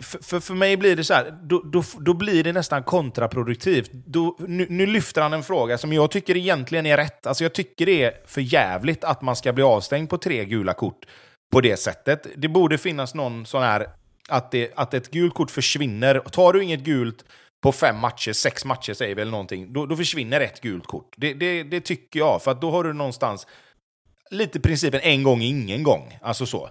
För, för, för mig blir det så här, då, då, då blir det nästan kontraproduktivt. Då, nu, nu lyfter han en fråga som jag tycker egentligen är rätt. Alltså jag tycker det är för jävligt att man ska bli avstängd på tre gula kort på det sättet. Det borde finnas någon sån här, att, det, att ett gult kort försvinner. Tar du inget gult på fem matcher, sex matcher säger vi eller någonting, då, då försvinner ett gult kort. Det, det, det tycker jag, för att då har du någonstans lite principen en gång, ingen gång. Alltså så.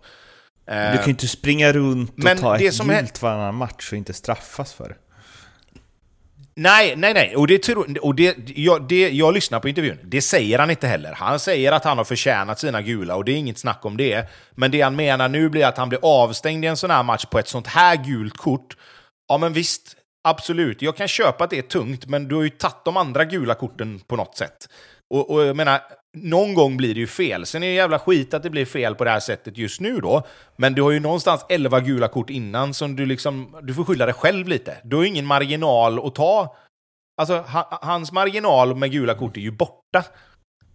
Du kan ju inte springa runt och men ta det ett som är- gult varannan match och inte straffas för det. Nej, nej, nej. Och, det, tror- och det, jag, det, jag lyssnar på intervjun. Det säger han inte heller. Han säger att han har förtjänat sina gula och det är inget snack om det. Men det han menar nu blir att han blir avstängd i en sån här match på ett sånt här gult kort. Ja, men visst. Absolut. Jag kan köpa att det är tungt, men du har ju tagit de andra gula korten på något sätt. Och, och jag menar, någon gång blir det ju fel. Sen är det jävla skit att det blir fel på det här sättet just nu då. Men du har ju någonstans 11 gula kort innan som du liksom, du får skylla dig själv lite. Du har ju ingen marginal att ta. Alltså, ha, hans marginal med gula kort är ju borta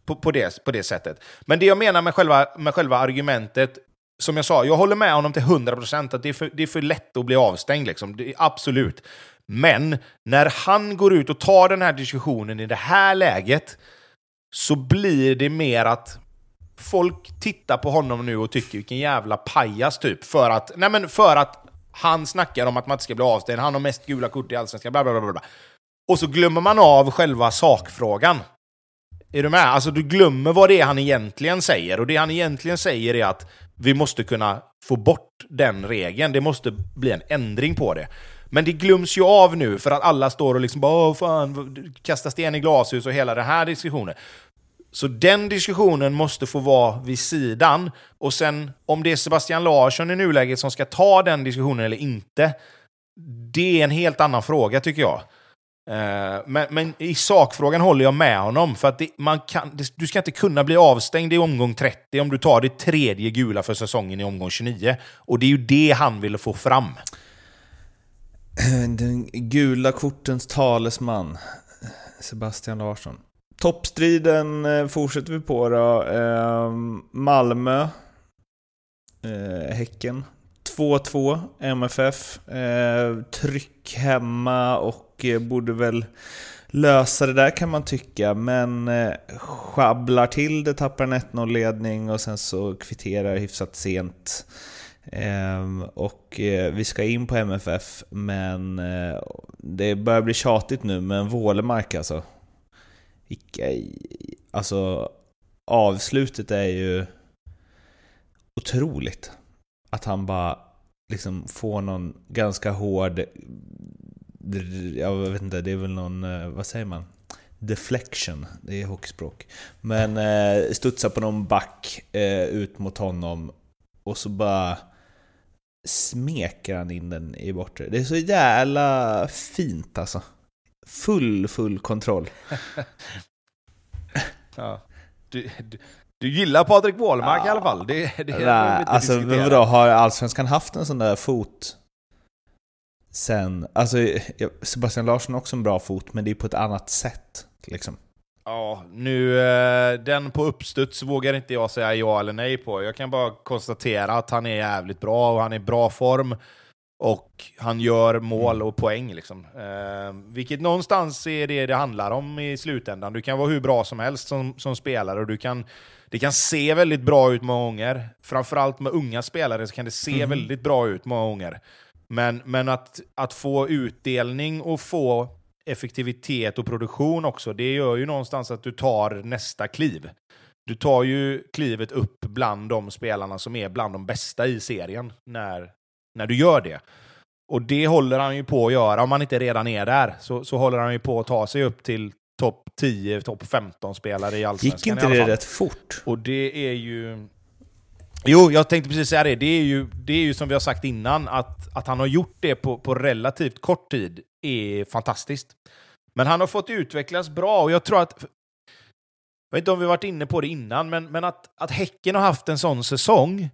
på, på, det, på det sättet. Men det jag menar med själva, med själva argumentet, som jag sa, jag håller med honom till 100% att det är för, det är för lätt att bli avstängd. Liksom. Det är, absolut. Men när han går ut och tar den här diskussionen i det här läget så blir det mer att folk tittar på honom nu och tycker vilken jävla pajas typ. För att, nej men för att han snackar om att man inte ska bli avstängd, han har mest gula kort i Allsvenskan, bla bla bla bla. Och så glömmer man av själva sakfrågan. Är du med? Alltså du glömmer vad det är han egentligen säger. Och det han egentligen säger är att vi måste kunna få bort den regeln. Det måste bli en ändring på det. Men det glöms ju av nu för att alla står och liksom bara Åh, fan, kastar sten i glashus och hela den här diskussionen. Så den diskussionen måste få vara vid sidan. Och sen om det är Sebastian Larsson i nuläget som ska ta den diskussionen eller inte, det är en helt annan fråga tycker jag. Eh, men, men i sakfrågan håller jag med honom. För att det, man kan, det, du ska inte kunna bli avstängd i omgång 30 om du tar det tredje gula för säsongen i omgång 29. Och det är ju det han ville få fram. Den gula kortens talesman, Sebastian Larsson. Toppstriden eh, fortsätter vi på då. Eh, Malmö, eh, Häcken. 2-2, MFF. Eh, tryck hemma och eh, borde väl lösa det där kan man tycka. Men eh, sjabblar till det, tappar en 1-0-ledning och sen så kvitterar hyfsat sent. Eh, och eh, vi ska in på MFF, men eh, det börjar bli tjatigt nu, men Vålemark alltså. Alltså avslutet är ju otroligt. Att han bara liksom får någon ganska hård, jag vet inte, det är väl någon, eh, vad säger man? Deflection, det är hockeyspråk. Men eh, studsar på någon back eh, ut mot honom och så bara smeker han in den i bortre. Det är så jävla fint alltså. Full, full kontroll. Ja. Du, du, du gillar Patrik Wålemark i alla fall. Det, det, det Nej, alltså men vadå, har Allsvenskan haft en sån där fot Sen, alltså Sebastian Larsson har också en bra fot, men det är på ett annat sätt. Liksom. Ja, nu eh, den på uppstuds vågar inte jag säga ja eller nej på. Jag kan bara konstatera att han är jävligt bra och han är i bra form. Och han gör mål och poäng liksom. Eh, vilket någonstans är det det handlar om i slutändan. Du kan vara hur bra som helst som, som spelare och du kan, det kan se väldigt bra ut många gånger. Framförallt med unga spelare så kan det se väldigt bra ut många gånger. Men, men att, att få utdelning och få effektivitet och produktion också, det gör ju någonstans att du tar nästa kliv. Du tar ju klivet upp bland de spelarna som är bland de bästa i serien när, när du gör det. Och det håller han ju på att göra, om han inte redan är där, så, så håller han ju på att ta sig upp till topp 10, topp 15 spelare i Allsvenskan Gick inte det rätt fort? Och det är ju... Jo, jag tänkte precis säga det. Det är ju, det är ju som vi har sagt innan, att, att han har gjort det på, på relativt kort tid är fantastiskt. Men han har fått utvecklas bra och jag tror att... Jag vet inte om vi varit inne på det innan, men, men att, att Häcken har haft en sån säsong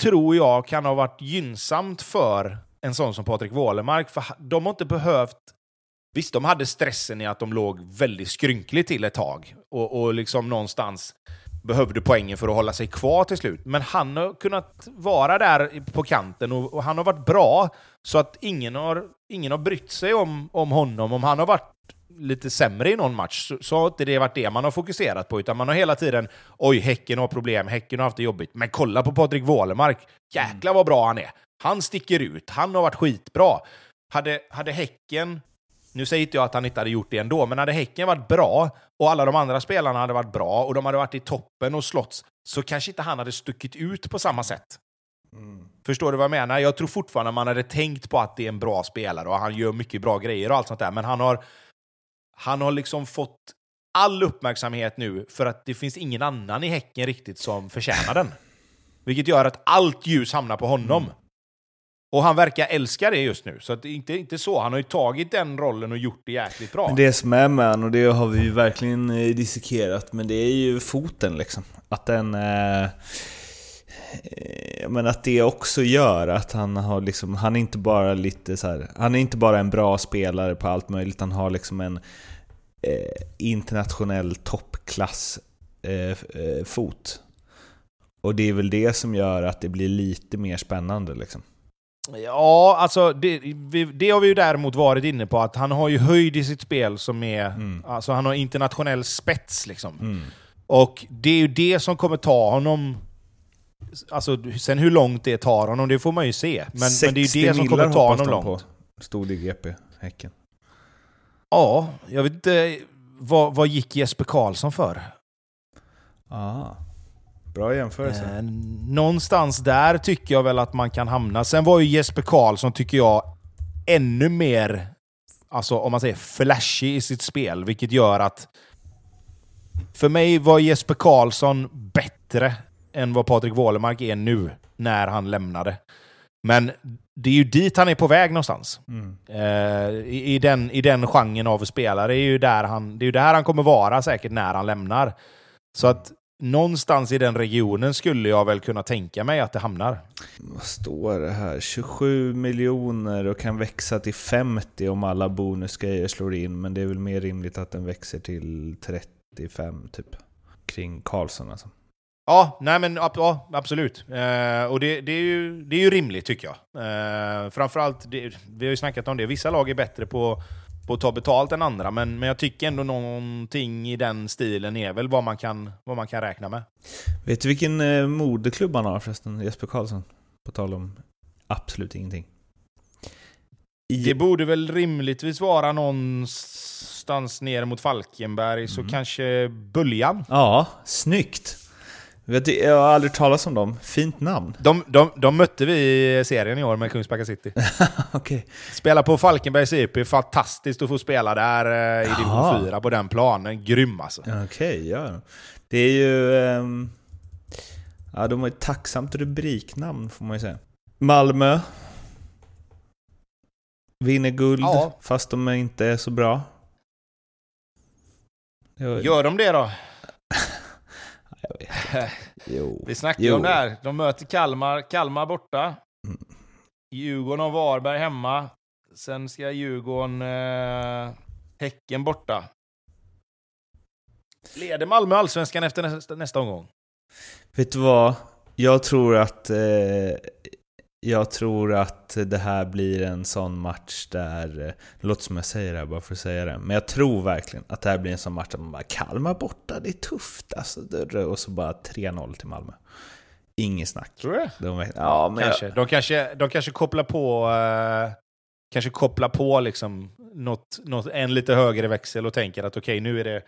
tror jag kan ha varit gynnsamt för en sån som Patrik Wålemark. För de har inte behövt... Visst, de hade stressen i att de låg väldigt skrynkligt till ett tag och, och liksom någonstans behövde poängen för att hålla sig kvar till slut. Men han har kunnat vara där på kanten och, och han har varit bra så att ingen har, ingen har brytt sig om, om honom. Om han har varit lite sämre i någon match så, så har inte det varit det man har fokuserat på, utan man har hela tiden oj, Häcken har problem, Häcken har haft det jobbigt. Men kolla på Patrik Wålemark, jäklar vad bra han är. Han sticker ut, han har varit skitbra. Hade, hade Häcken nu säger inte jag att han inte hade gjort det ändå, men hade Häcken varit bra och alla de andra spelarna hade varit bra och de hade varit i toppen och slått så kanske inte han hade stuckit ut på samma sätt. Förstår du vad jag menar? Jag tror fortfarande man hade tänkt på att det är en bra spelare och han gör mycket bra grejer och allt sånt där, men han har, han har liksom fått all uppmärksamhet nu för att det finns ingen annan i Häcken riktigt som förtjänar den. Vilket gör att allt ljus hamnar på honom. Och han verkar älska det just nu. Så att inte, inte så. Han har ju tagit den rollen och gjort det jäkligt bra. Men det som är med han, och det har vi ju verkligen eh, dissekerat, men det är ju foten liksom. Att den... Eh, men att det också gör att han har liksom, han är inte bara lite så här, han är inte bara en bra spelare på allt möjligt, han har liksom en eh, internationell toppklass eh, eh, fot. Och det är väl det som gör att det blir lite mer spännande liksom. Ja, alltså det, det har vi ju däremot varit inne på, att han har ju höjd i sitt spel som är... Mm. Alltså han har internationell spets liksom. Mm. Och det är ju det som kommer ta honom... Alltså sen hur långt det tar honom, det får man ju se. Men, men det är ju det som kommer ta honom långt. På. Stod i GP, Häcken. Ja, jag vet inte... Vad, vad gick Jesper Karlsson för? Ah. Bra jämförelse. Eh, någonstans där tycker jag väl att man kan hamna. Sen var ju Jesper Karlsson, tycker jag, ännu mer, alltså om man säger flashig i sitt spel, vilket gör att för mig var Jesper Karlsson bättre än vad Patrik Wålemark är nu, när han lämnade. Men det är ju dit han är på väg någonstans. Mm. Eh, i, i, den, I den genren av spelare är ju där han, det är ju där han kommer vara säkert när han lämnar. Så att någonstans i den regionen skulle jag väl kunna tänka mig att det hamnar. Vad står det här? 27 miljoner och kan växa till 50 om alla bonusgrejer slår in. Men det är väl mer rimligt att den växer till 35 typ. Kring Karlsson alltså. Ja, nej men ja, absolut. Eh, och det, det, är ju, det är ju rimligt tycker jag. Eh, framförallt, det, vi har ju snackat om det, vissa lag är bättre på, på att ta betalt än andra, men, men jag tycker ändå någonting i den stilen är väl vad man kan, vad man kan räkna med. Vet du vilken eh, moderklubb han har förresten, Jesper Karlsson? På tal om absolut ingenting. I, Det borde väl rimligtvis vara någonstans ner mot Falkenberg, så kanske Böljan. Ja, snyggt! Jag har aldrig talat om dem. Fint namn. De, de, de mötte vi i serien i år med Kungsbacka City. Okej. Spela på Falkenbergs IP, fantastiskt att få spela där eh, i division 4 på den planen. Grym alltså. Okej, ja. Det är ju... ehm, ja, de har ett tacksamt rubriknamn får man ju säga. Malmö. Vinner guld, Ja. fast de inte är så bra. Gör de det då? jag vet inte. Jo. Vi snackade Jo. om det här. De möter Kalmar, Kalmar borta. Mm. Djurgården och Varberg hemma. Sen ska Djurgården... Eh, häcken borta. Leder Malmö allsvenskan efter nästa, nästa omgång? Vet du vad? Jag tror att... Eh, jag tror att det här blir en sån match där... Det låter som jag säger det här bara för att säga det. Men jag tror verkligen att det här blir en sån match där man bara Kalmar borta, det är tufft alltså. Och så bara 3-0 till Malmö. Inget snack. Tror du De, ja, men kanske. Jag, de, kanske, de kanske kopplar på... Eh, kanske kopplar på liksom något, något, en lite högre växel och tänker att okej, okay, nu är det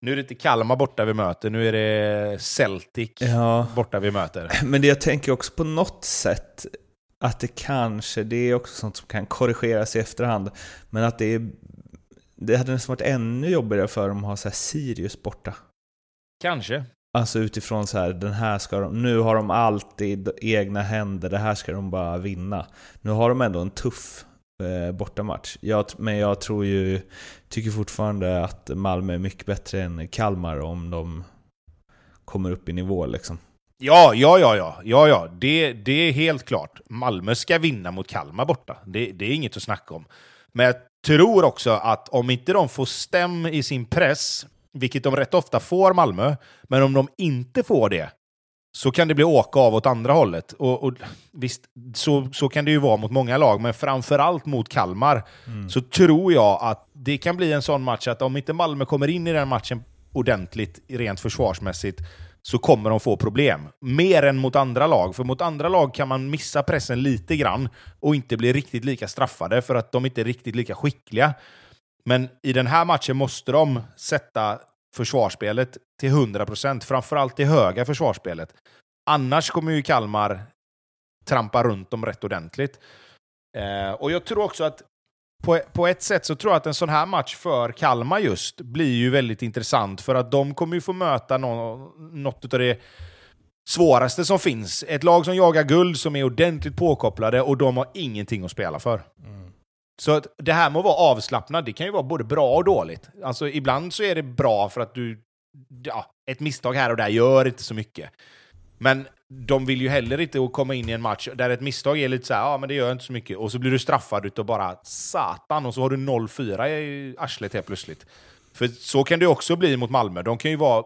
nu är det inte Kalmar borta vi möter, nu är det Celtic ja. borta vi möter. Men det jag tänker också på något sätt, att det kanske, det är också sånt som kan korrigeras i efterhand, men att det är det hade nästan varit ännu jobbigare för dem att ha så Sirius borta. Kanske. Alltså utifrån så här, den här ska de, nu har de allt i egna händer, det här ska de bara vinna. Nu har de ändå en tuff eh, bortamatch. Jag, men jag tror ju, tycker fortfarande att Malmö är mycket bättre än Kalmar om de kommer upp i nivå liksom. Ja, ja, ja, ja, ja, ja. Det, det är helt klart. Malmö ska vinna mot Kalmar borta. Det, det är inget att snacka om. Men jag tror också att om inte de får stäm i sin press, vilket de rätt ofta får Malmö, men om de inte får det, så kan det bli åka av åt andra hållet. Och, och visst, så, så kan det ju vara mot många lag, men framförallt mot Kalmar mm. så tror jag att det kan bli en sån match att om inte Malmö kommer in i den matchen ordentligt, rent försvarsmässigt, så kommer de få problem. Mer än mot andra lag, för mot andra lag kan man missa pressen lite grann och inte bli riktigt lika straffade för att de inte är riktigt lika skickliga. Men i den här matchen måste de sätta försvarsspelet till 100%, framförallt det höga försvarsspelet. Annars kommer ju Kalmar trampa runt dem rätt ordentligt. Eh, och jag tror också att på, på ett sätt så tror jag att en sån här match för Kalmar just blir ju väldigt intressant för att de kommer ju få möta någon, något av det svåraste som finns. Ett lag som jagar guld, som är ordentligt påkopplade och de har ingenting att spela för. Mm. Så att det här med att vara avslappnad, det kan ju vara både bra och dåligt. Alltså ibland så är det bra för att du... Ja, ett misstag här och där gör inte så mycket. Men de vill ju heller inte komma in i en match där ett misstag är lite så här, ja men det gör inte så mycket, och så blir du straffad utav bara satan, och så har du 0-4 i arslet helt plötsligt. För så kan det också bli mot Malmö. De kan ju vara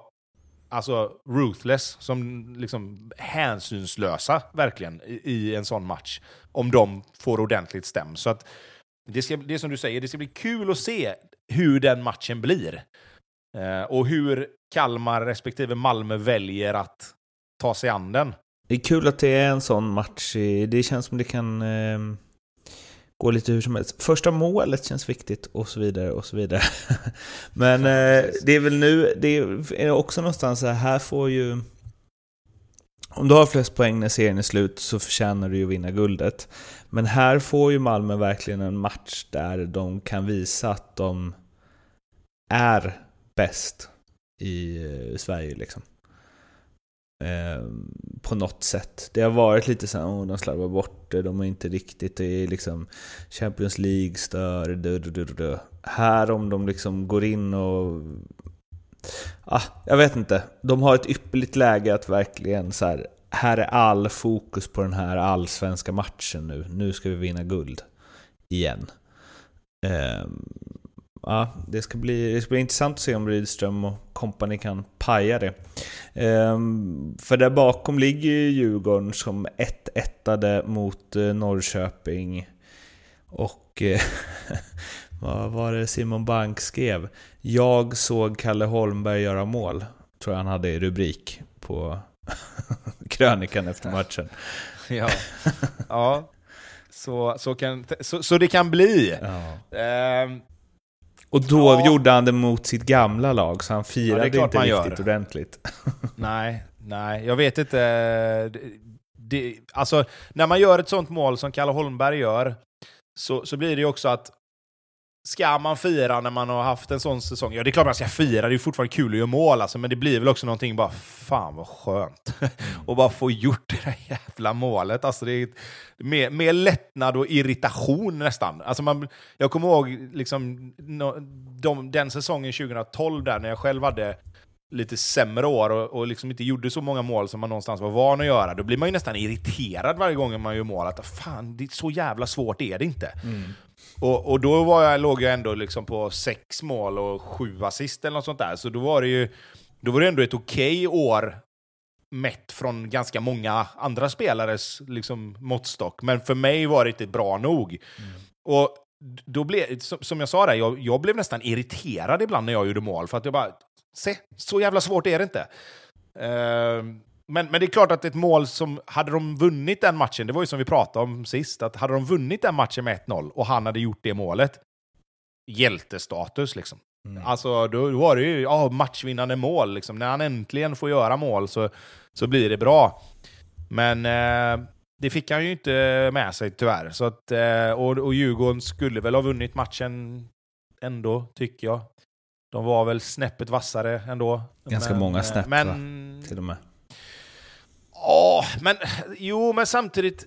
alltså ruthless, som liksom hänsynslösa verkligen i, i en sån match. Om de får ordentligt stäm. Så att det, ska, det är som du säger, det ska bli kul att se hur den matchen blir. Eh, och hur Kalmar respektive Malmö väljer att ta sig an den. Det är kul att det är en sån match. Det känns som det kan eh, gå lite hur som helst. Första målet känns viktigt och så vidare och så vidare. Men eh, det är väl nu, det är också någonstans så här, här får ju om du har flest poäng när serien är slut så förtjänar du ju att vinna guldet. Men här får ju Malmö verkligen en match där de kan visa att de är bäst i eh, Sverige liksom. Eh, på något sätt. Det har varit lite så att oh, de slarvar bort det, de är inte riktigt, det är liksom Champions League stör, Här om de liksom går in och ah, jag vet inte. De har ett ypperligt läge att verkligen så här, här är all fokus på den här allsvenska matchen nu. Nu ska vi vinna guld. Igen. Eh, ja, det, ska bli, det ska bli intressant att se om Rydström och kompani kan paja det. Um, för där bakom ligger ju Djurgården som 1-1 mot eh, Norrköping. Och eh, vad var det Simon Bank skrev? Jag såg Kalle Holmberg göra mål, tror jag han hade i rubrik på krönikan efter matchen. ja, ja. Så, så, kan, så, så det kan bli. Ja. Ehm. och då ja. gjorde han det mot sitt gamla lag, så han firade ja, inte riktigt gör. ordentligt. nej, nej, jag vet inte. Det, alltså, när man gör ett sånt mål som Kalle Holmberg gör, så, så blir det ju också att Ska man fira när man har haft en sån säsong? Ja, det är klart man ska fira, det är fortfarande kul att göra mål, alltså, men det blir väl också någonting bara, fan vad skönt. Mm. och bara få gjort det där jävla målet. Alltså, det är mer, mer lättnad och irritation nästan. Alltså, man, jag kommer ihåg liksom, no, de, den säsongen 2012, där när jag själv hade lite sämre år och, och liksom inte gjorde så många mål som man någonstans var van att göra, då blir man ju nästan irriterad varje gång man gör mål. Att fan, det är så jävla svårt är det inte. Och, och då var jag, låg jag ändå liksom på sex mål och sju assist eller något sånt där. Så då var det ju då var det ändå ett okej år mätt från ganska många andra spelares liksom, måttstock. Men för mig var det inte bra nog. Och då blev, som- jag sa där, jag, jag blev nästan irriterad ibland när jag gjorde mål. För att jag bara, se, så jävla svårt är det inte. Ehm, men, men det är klart att ett mål som, hade de vunnit den matchen, det var ju som vi pratade om sist, att hade de vunnit den matchen med 1-0 och han hade gjort det målet, hjältestatus liksom. Alltså då då var det ju ja, matchvinnande mål, liksom. när han äntligen får göra mål så, så blir det bra. Men eh, det fick han ju inte med sig tyvärr. Så att, eh, och, och Djurgården skulle väl ha vunnit matchen ändå, tycker jag. De var väl snäppet vassare ändå. Ganska många eh, snäpp, men, Till och med. Ja, men jo, men samtidigt...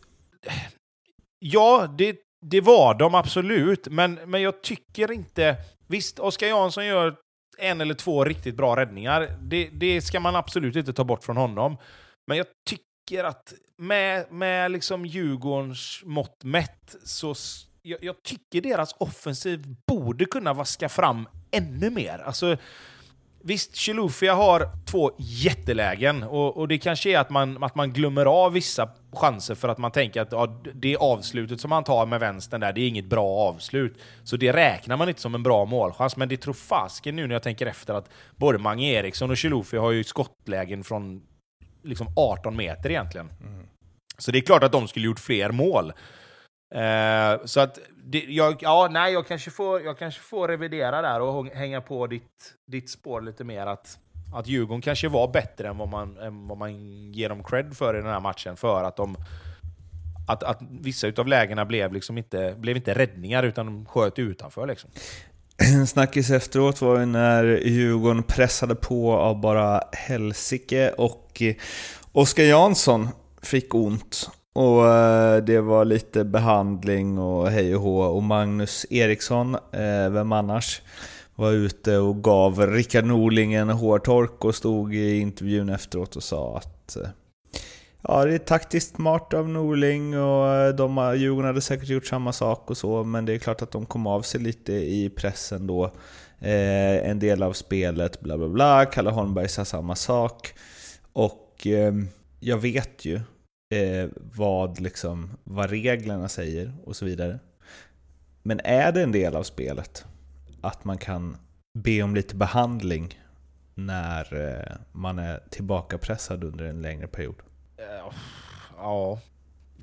Ja, det, det var de absolut, men, men jag tycker inte... Visst, Oskar Jansson gör en eller två riktigt bra räddningar. Det, det ska man absolut inte ta bort från honom. Men jag tycker att med, med liksom Djurgårdens mått mätt så... Jag, jag tycker deras offensiv borde kunna vaska fram ännu mer. Alltså, Visst, Chilufya har två jättelägen och, och det kanske är att man, att man glömmer av vissa chanser för att man tänker att ja, det avslutet som han tar med vänstern där, det är inget bra avslut. Så det räknar man inte som en bra målchans, men det tror fasken nu när jag tänker efter att både Mange Eriksson och Chilufya har ju skottlägen från liksom 18 meter egentligen. Så det är klart att de skulle gjort fler mål. Eh, så att, det, jag, ja, nej, jag kanske, får, jag kanske får revidera där och hänga på ditt, ditt spår lite mer. Att, att Djurgården kanske var bättre än vad, man, än vad man ger dem cred för i den här matchen. För att de att, att vissa av lägena blev, liksom inte, blev inte räddningar utan de sköt utanför. Liksom. En snackis efteråt var ju när Djurgården pressade på av bara helsike och Oskar Jansson fick ont. Och eh, det var lite behandling och hej och hå. Och Magnus Eriksson, eh, vem annars, var ute och gav Rickard Norling en hårtork och stod i intervjun efteråt och sa att eh, Ja, det är taktiskt smart av Norling och de, Djurgården hade säkert gjort samma sak och så, men det är klart att de kom av sig lite i pressen då. Eh, en del av spelet, bla bla bla. Kalle Holmberg sa samma sak. Och eh, jag vet ju eh, vad, liksom, vad reglerna säger och så vidare. Men är det en del av spelet att man kan be om lite behandling när eh, man är tillbakapressad under en längre period? Eh, Ja.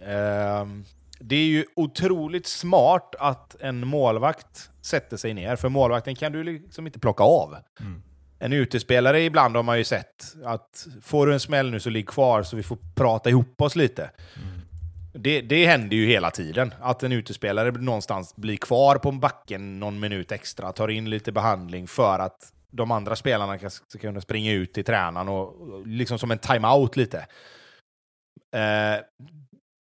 Ehm, det är ju otroligt smart att en målvakt sätter sig ner, för målvakten kan du liksom inte plocka av. Mm. En utespelare ibland har man ju sett att får du en smäll nu så ligg kvar så vi får prata ihop oss lite. Det, det händer ju hela tiden, att en utespelare någonstans blir kvar på backen någon minut extra, tar in lite behandling för att de andra spelarna ska ska kunna springa ut till tränaren och och liksom som en timeout lite. Eh,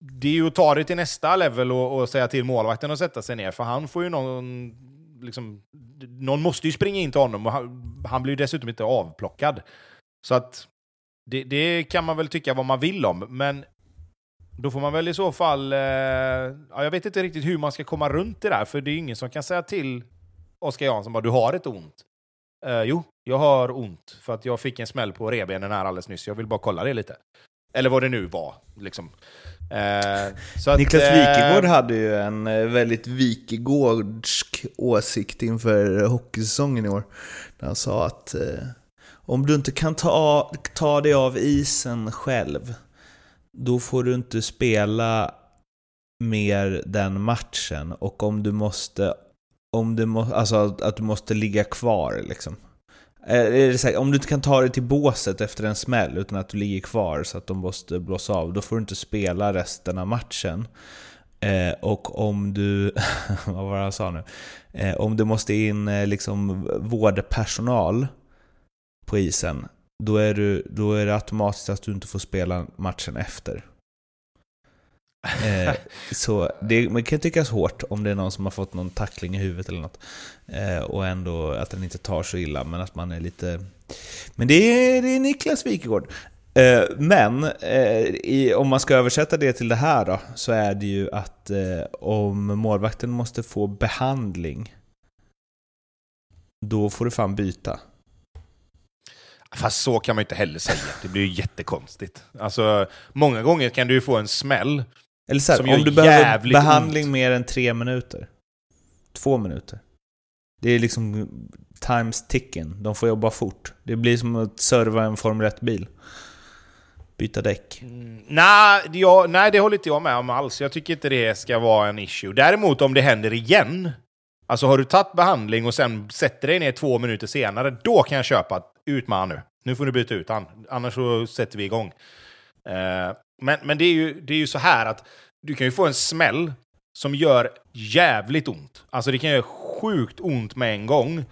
det är ju att ta det till nästa level och, och säga till målvakten att sätta sig ner, för han får ju någon... Liksom, någon måste ju springa in till honom och han, han blir ju dessutom inte avplockad. Så att det, det kan man väl tycka vad man vill om, men då får man väl i så fall... Eh, ja, jag vet inte riktigt hur man ska komma runt det där, för det är ingen som kan säga till Oskar Jansson bara du har ett ont. Eh, jo, jag har ont för att jag fick en smäll på revbenen här alldeles nyss. Jag vill bara kolla det lite. Eller vad det nu var. Liksom. Eh, så att, Niklas eh, Wikegård hade ju en eh, väldigt Wikegårdsk åsikt inför hockeysäsongen i år. Där han sa att eh, om du inte kan ta, ta dig av isen själv, då får du inte spela mer den matchen. Och om du måste, om du må, alltså att du måste ligga kvar liksom. Eh, här, om du inte kan ta dig till båset efter en smäll utan att du ligger kvar så att de måste blåsa av, då får du inte spela resten av matchen. Eh, och om du, vad var det han sa nu? Eh, om det måste in eh, liksom vårdpersonal på isen, då är, du, då är det automatiskt att du inte får spela matchen efter. Eh, så det man kan tyckas hårt om det är någon som har fått någon tackling i huvudet eller något. Eh, och ändå att den inte tar så illa, men att man är lite... Men det är, det är Niklas Wikegård. Eh, men eh, i, om man ska översätta det till det här då, så är det ju att eh, om målvakten måste få behandling, då får du fan byta. Fast så kan man ju inte heller säga. Det blir ju jättekonstigt. Alltså, många gånger kan du ju få en smäll. Eller så här, Som gör om du behöver jävligt behandling ont. mer än tre minuter. Två minuter. Det är liksom times ticking. De får jobba fort. Det blir som att serva en Formel 1-bil. Byta däck. Nej, det- jag, nej, det håller inte jag med om alls. Jag tycker inte det ska vara en issue. Däremot om det händer igen, alltså har du tagit behandling och sen sätter dig ner två minuter senare, då kan jag köpa ut med han nu. Nu får du byta ut han, annars så sätter vi igång. Eh, men men det, är ju, det är ju så här att du kan ju få en smäll som gör jävligt ont. Alltså det kan göra sjukt ont med en gång.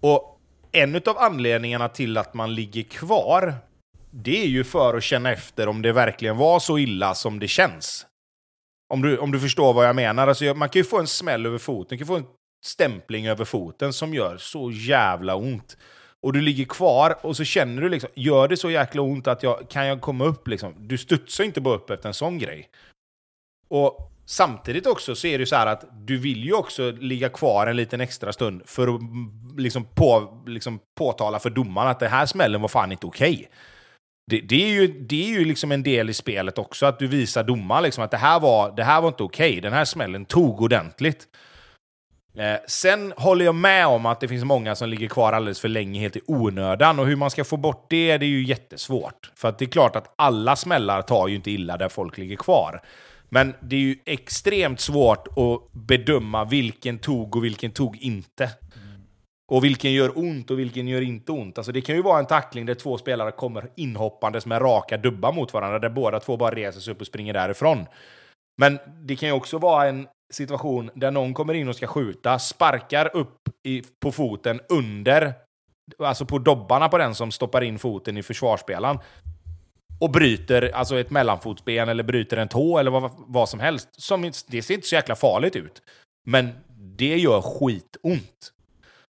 Och en av anledningarna till att man ligger kvar, det är ju för att känna efter om det verkligen var så illa som det känns. Om du, om du förstår vad jag menar. Alltså, man kan ju få en smäll över foten, man kan få en stämpling över foten som gör så jävla ont. Och du ligger kvar och så känner du liksom, gör det så jäkla ont att jag, kan jag komma upp liksom? Du studsar inte bara upp efter en sån grej. Och samtidigt också så är det ju så här att du vill ju också ligga kvar en liten extra stund för att liksom, på, liksom påtala för domaren att det här smällen var fan inte okej. Det, det är ju, det är ju liksom en del i spelet också, att du visar domaren liksom att det här var, det här var inte okej, den här smällen tog ordentligt. Eh, sen håller jag med om att det finns många som ligger kvar alldeles för länge helt i onödan, och hur man ska få bort det, det är ju jättesvårt. För att det är klart att alla smällar tar ju inte illa där folk ligger kvar. Men det är ju extremt svårt att bedöma vilken tog och vilken tog inte. Och vilken gör ont och vilken gör inte ont. Alltså det kan ju vara en tackling där två spelare kommer inhoppandes med raka dubbar mot varandra, där båda två bara reser sig upp och springer därifrån. Men det kan ju också vara en situation där någon kommer in och ska skjuta, sparkar upp i, på foten under, alltså på dobbarna på den som stoppar in foten i försvarsspelaren. Och bryter alltså ett mellanfotsben eller bryter en tå eller vad, vad som helst. Som, det ser inte så jäkla farligt ut. Men det gör skitont.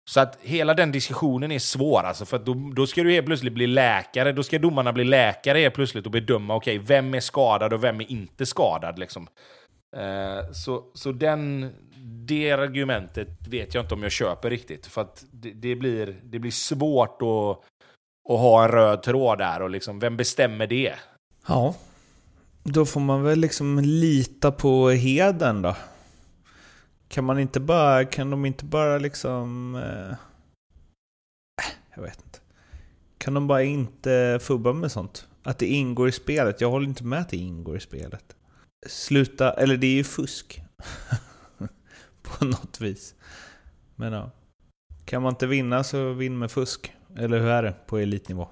Så att hela den diskussionen är svår, alltså, för att då, då ska du helt plötsligt bli läkare, då ska domarna bli läkare helt plötsligt och bedöma, okej, vem är skadad och vem är inte skadad, liksom. Eh, så, så den, det argumentet vet jag inte om jag köper riktigt, för att det, det, blir, det blir svårt att, att ha en röd tråd där, och liksom, vem bestämmer det? Ja, då får man väl liksom lita på heden då. Kan man inte bara, kan de inte bara liksom... Eh, äh, jag vet inte. Kan de bara inte fubba med sånt? Att det ingår i spelet. Jag håller inte med att det ingår i spelet. Sluta, eller det är ju fusk. på något vis. Men ja. Kan man inte vinna så vinn med fusk. Eller hur är det på elitnivå?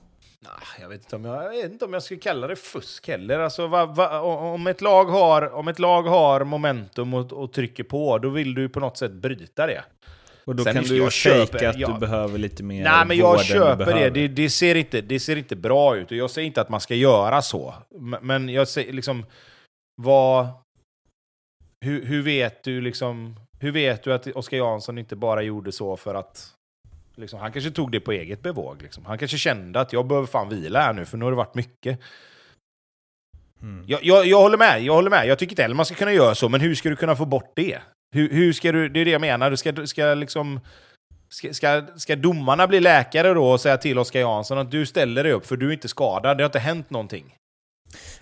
Jag vet inte om jag, jag, vet inte om jag skulle kalla det fusk heller. Alltså, va, va, om, ett lag har, om ett lag har momentum och, och trycker på, då vill du på något sätt bryta det. Och då Sen kan du ju jag fejka att ja. du behöver lite mer Nej, men jag köper det. Det, det, ser inte, det ser inte bra ut. Och jag säger inte att man ska göra så. Men jag säger liksom, vad... Hur, hur vet du liksom... Hur vet du att Oskar Jansson inte bara gjorde så för att... Liksom, han kanske tog det på eget bevåg. Liksom. Han kanske kände att jag behöver fan vila här nu, för nu har det varit mycket. Mm. Jag, jag, jag håller med, jag håller med. Jag tycker inte heller man ska kunna göra så, men hur ska du kunna få bort det? Hur, hur ska du, det är det jag menar, du ska, ska liksom... Ska, ska, ska domarna bli läkare då och säga till Oskar Jansson att du ställer dig upp för du är inte skadad, det har inte hänt någonting?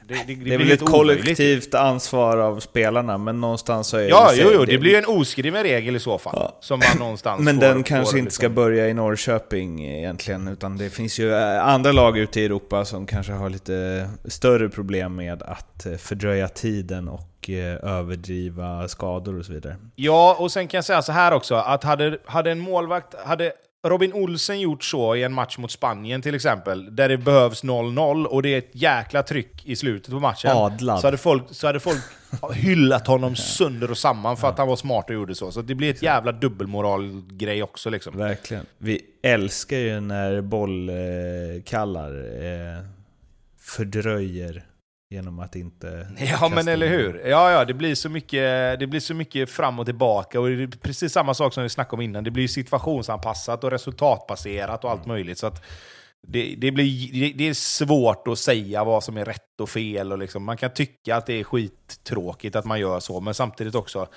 Det, det, det, Det blir ett omöjligt. kollektivt ansvar av spelarna, men någonstans så är Ja, det... jo, jo, det blir en oskriven regel i så fall. Ja. Som man någonstans Men får, den kanske får inte ska liksom- börja i Norrköping egentligen, utan det finns ju eh, andra lag ute i Europa som kanske har lite större problem med att eh, fördröja tiden och eh, överdriva skador och så vidare. Ja, och sen kan jag säga så här också, att hade, hade en målvakt, hade Robin Olsen gjort så i en match mot Spanien till exempel, där det behövs 0-0 och det är ett jäkla tryck i slutet på matchen, Adlad. så hade folk, så hade folk hyllat honom sönder och samman för att han var smart och gjorde så. Så det blir ett jävla dubbelmoral-grej också liksom. Verkligen. Vi älskar ju när bollkallar eh, fördröjer Genom att inte... Ja, men eller hur? Ja, ja, det blir, så mycket, det blir så mycket fram och tillbaka. Och det är precis samma sak som vi snackade om innan. Det blir situationsanpassat och resultatbaserat och allt möjligt. Så det, det, blir, det, det är svårt att säga vad som är rätt och fel. Och liksom, man kan tycka att det är skittråkigt att man gör så, men samtidigt också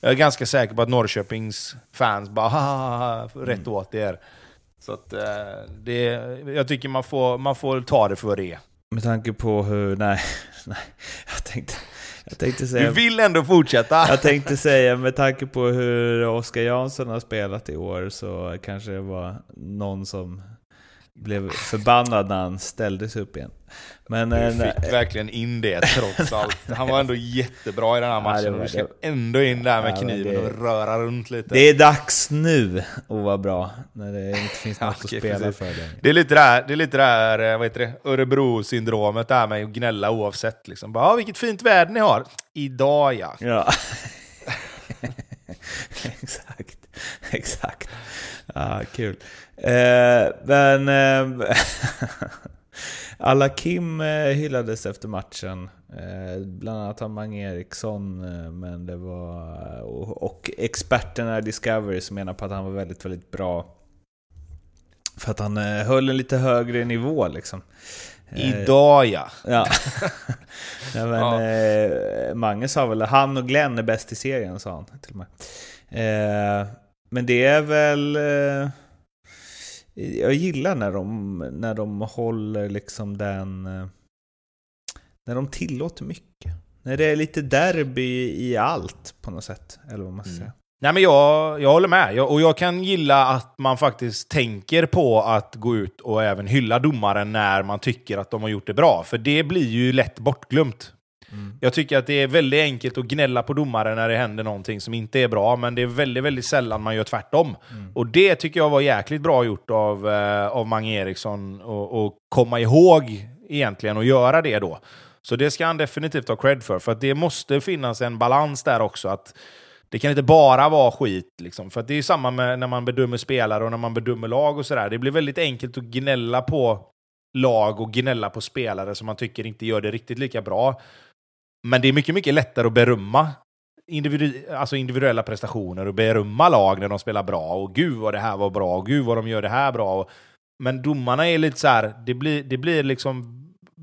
jag är ganska säker på att Norrköpings fans bara "Haha, rätt åt er. Så att, eh, det, jag tycker man får, man får ta det för det är. Med tanke på hur... Nej, nej. Jag tänkte, jag tänkte Du säga... vill ändå fortsätta! Jag tänkte säga med tanke på hur Oskar Jansson har spelat i år så kanske det var någon som blev förbannad när han ställde sig upp igen. Men Du eh, fick verkligen in det trots allt. Han var ändå jättebra i den här Ja, det matchen. var- och du ska det- ändå in där med Ja, kniven det- och röra runt lite. det är dags nu att vara bra. När det inte finns Ja, något okej, att spela precis. för längre. Det är lite det här, det är lite det här eh, vad heter det, Örebro-syndromet där med att gnälla oavsett. Liksom. Bara, "Ja, vilket fint väder ni har. Idag ja. Ja. exakt. Exakt. Ja, kul. Eh, men eh, alla Kim eh, hyllades efter matchen. Eh, bland annat av Mange Eriksson. Eh, men det var, och, och experterna i Discovery som menar på att han var väldigt, väldigt bra. För att han höll en lite högre nivå liksom. Idag ja. Ja. ja, men, Ja. Eh, Mange sa väl han och Glenn är bäst i serien, sa han till och med. Eh, men det är väl... Eh, jag gillar när de, när de håller liksom den... Eh, när de tillåter mycket. När det är lite derby i allt på något sätt. Eller vad man ska Mm. säga. Nej, men jag, jag håller med. Jag, och jag kan gilla att man faktiskt tänker på att gå ut och även hylla domaren när man tycker att de har gjort det bra. För det blir ju lätt bortglömt. Mm. Jag tycker att det är väldigt enkelt att gnälla på domaren när det händer någonting som inte är bra, men det är väldigt, väldigt sällan man gör tvärtom. Mm. Och det tycker jag var jäkligt bra gjort av, eh, av Mange Eriksson, och, och komma ihåg egentligen och göra det då. Så det ska han definitivt ha cred för, för att det måste finnas en balans där också. att det kan inte bara vara skit. Liksom. För att det är samma med när man bedömer spelare och när man bedömer lag och sådär. Det blir väldigt enkelt att gnälla på lag och gnälla på spelare som man tycker inte gör det riktigt lika bra. Men det är mycket, mycket lättare att berömma individu alltså individuella prestationer och berömma lag när de spelar bra. Och gud vad det här var bra, och gud vad de gör det här bra. Och, men domarna är lite så här, det blir, det blir liksom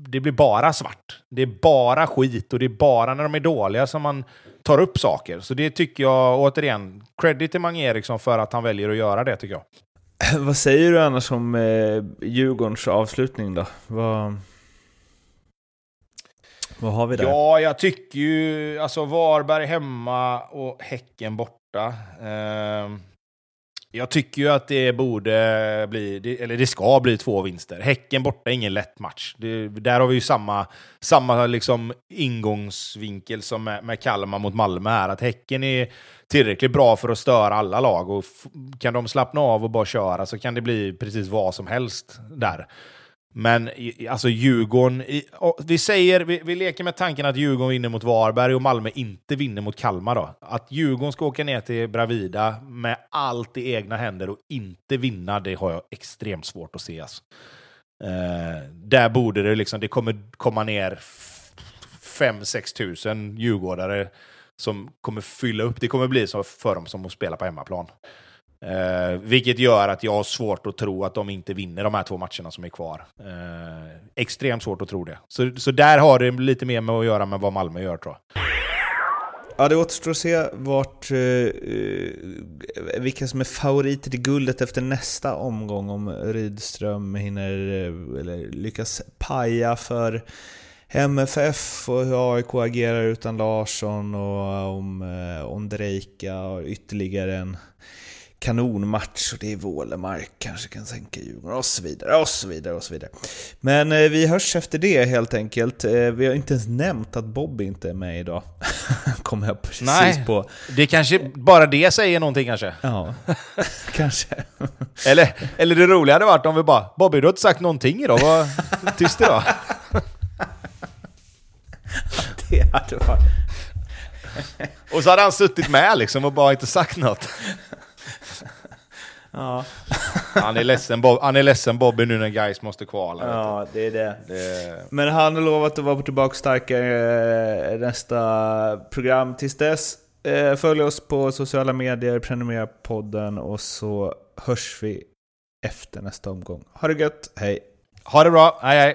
det blir bara svart. Det är bara skit och det är bara när de är dåliga som man tar upp saker. Så det tycker jag, återigen, credit till Mange Eriksson för att han väljer att göra det tycker jag. Vad säger du annars om eh, Djurgårdens avslutning då? Vad, vad har vi där? Ja, jag tycker ju, alltså Varberg hemma och Häcken borta. Eh, jag tycker ju att det borde bli, eller det ska bli två vinster. Häcken borta är ingen lätt match. Det, där har vi ju samma, samma liksom ingångsvinkel som med, med Kalmar mot Malmö här. Att Häcken är tillräckligt bra för att störa alla lag. Och f- kan de slappna av och bara köra så kan det bli precis vad som helst där. Men alltså Djurgården, vi säger, vi, vi leker med tanken att Djurgården vinner mot Varberg och Malmö inte vinner mot Kalmar då. Att Djurgården ska åka ner till Bravida med allt i egna händer och inte vinna, det har jag extremt svårt att se. Alltså. Eh, där borde det liksom, det kommer komma ner 5-6 tusen djurgårdare som kommer fylla upp. Det kommer bli så för dem som att spela på hemmaplan. Eh, vilket gör att jag har svårt att tro att de inte vinner de här två matcherna som är kvar. Eh, extremt svårt att tro det. Så, så där har det lite mer med att göra med vad Malmö gör tror jag. Ja, det återstår att se vart, eh, eh vilka som är favoriter till guldet efter nästa omgång. Om Rydström hinner, eh, eller lyckas paja för MFF och hur AIK agerar utan Larsson och eh, om, Ondrejka om Drejka ytterligare en kanonmatch och det är Vålemark kanske kan sänka Djurgården och så vidare och så vidare och så vidare. Men eh, vi hörs efter det helt enkelt. Eh, vi har inte ens nämnt att Bobby inte är med idag. Kommer jag precis Nej. på. Det kanske, bara det säger någonting kanske. Ja, kanske. Eller, eller det roliga hade varit om vi bara Bobby, du har inte sagt någonting idag, var tyst idag. Det hade varit... Och så hade han suttit med liksom och bara inte sagt något. Ja. Han är ledsen, Bob, han är ledsen Bobby nu när Guys måste kvala. Ja, det är det. Det, Men han har lovat att vara tillbaka starkare eh, nästa program. Tills dess, eh, följ oss på sociala medier, prenumerera på podden och så hörs vi efter nästa omgång. Ha det gött, hej! ha det bra, hej hej!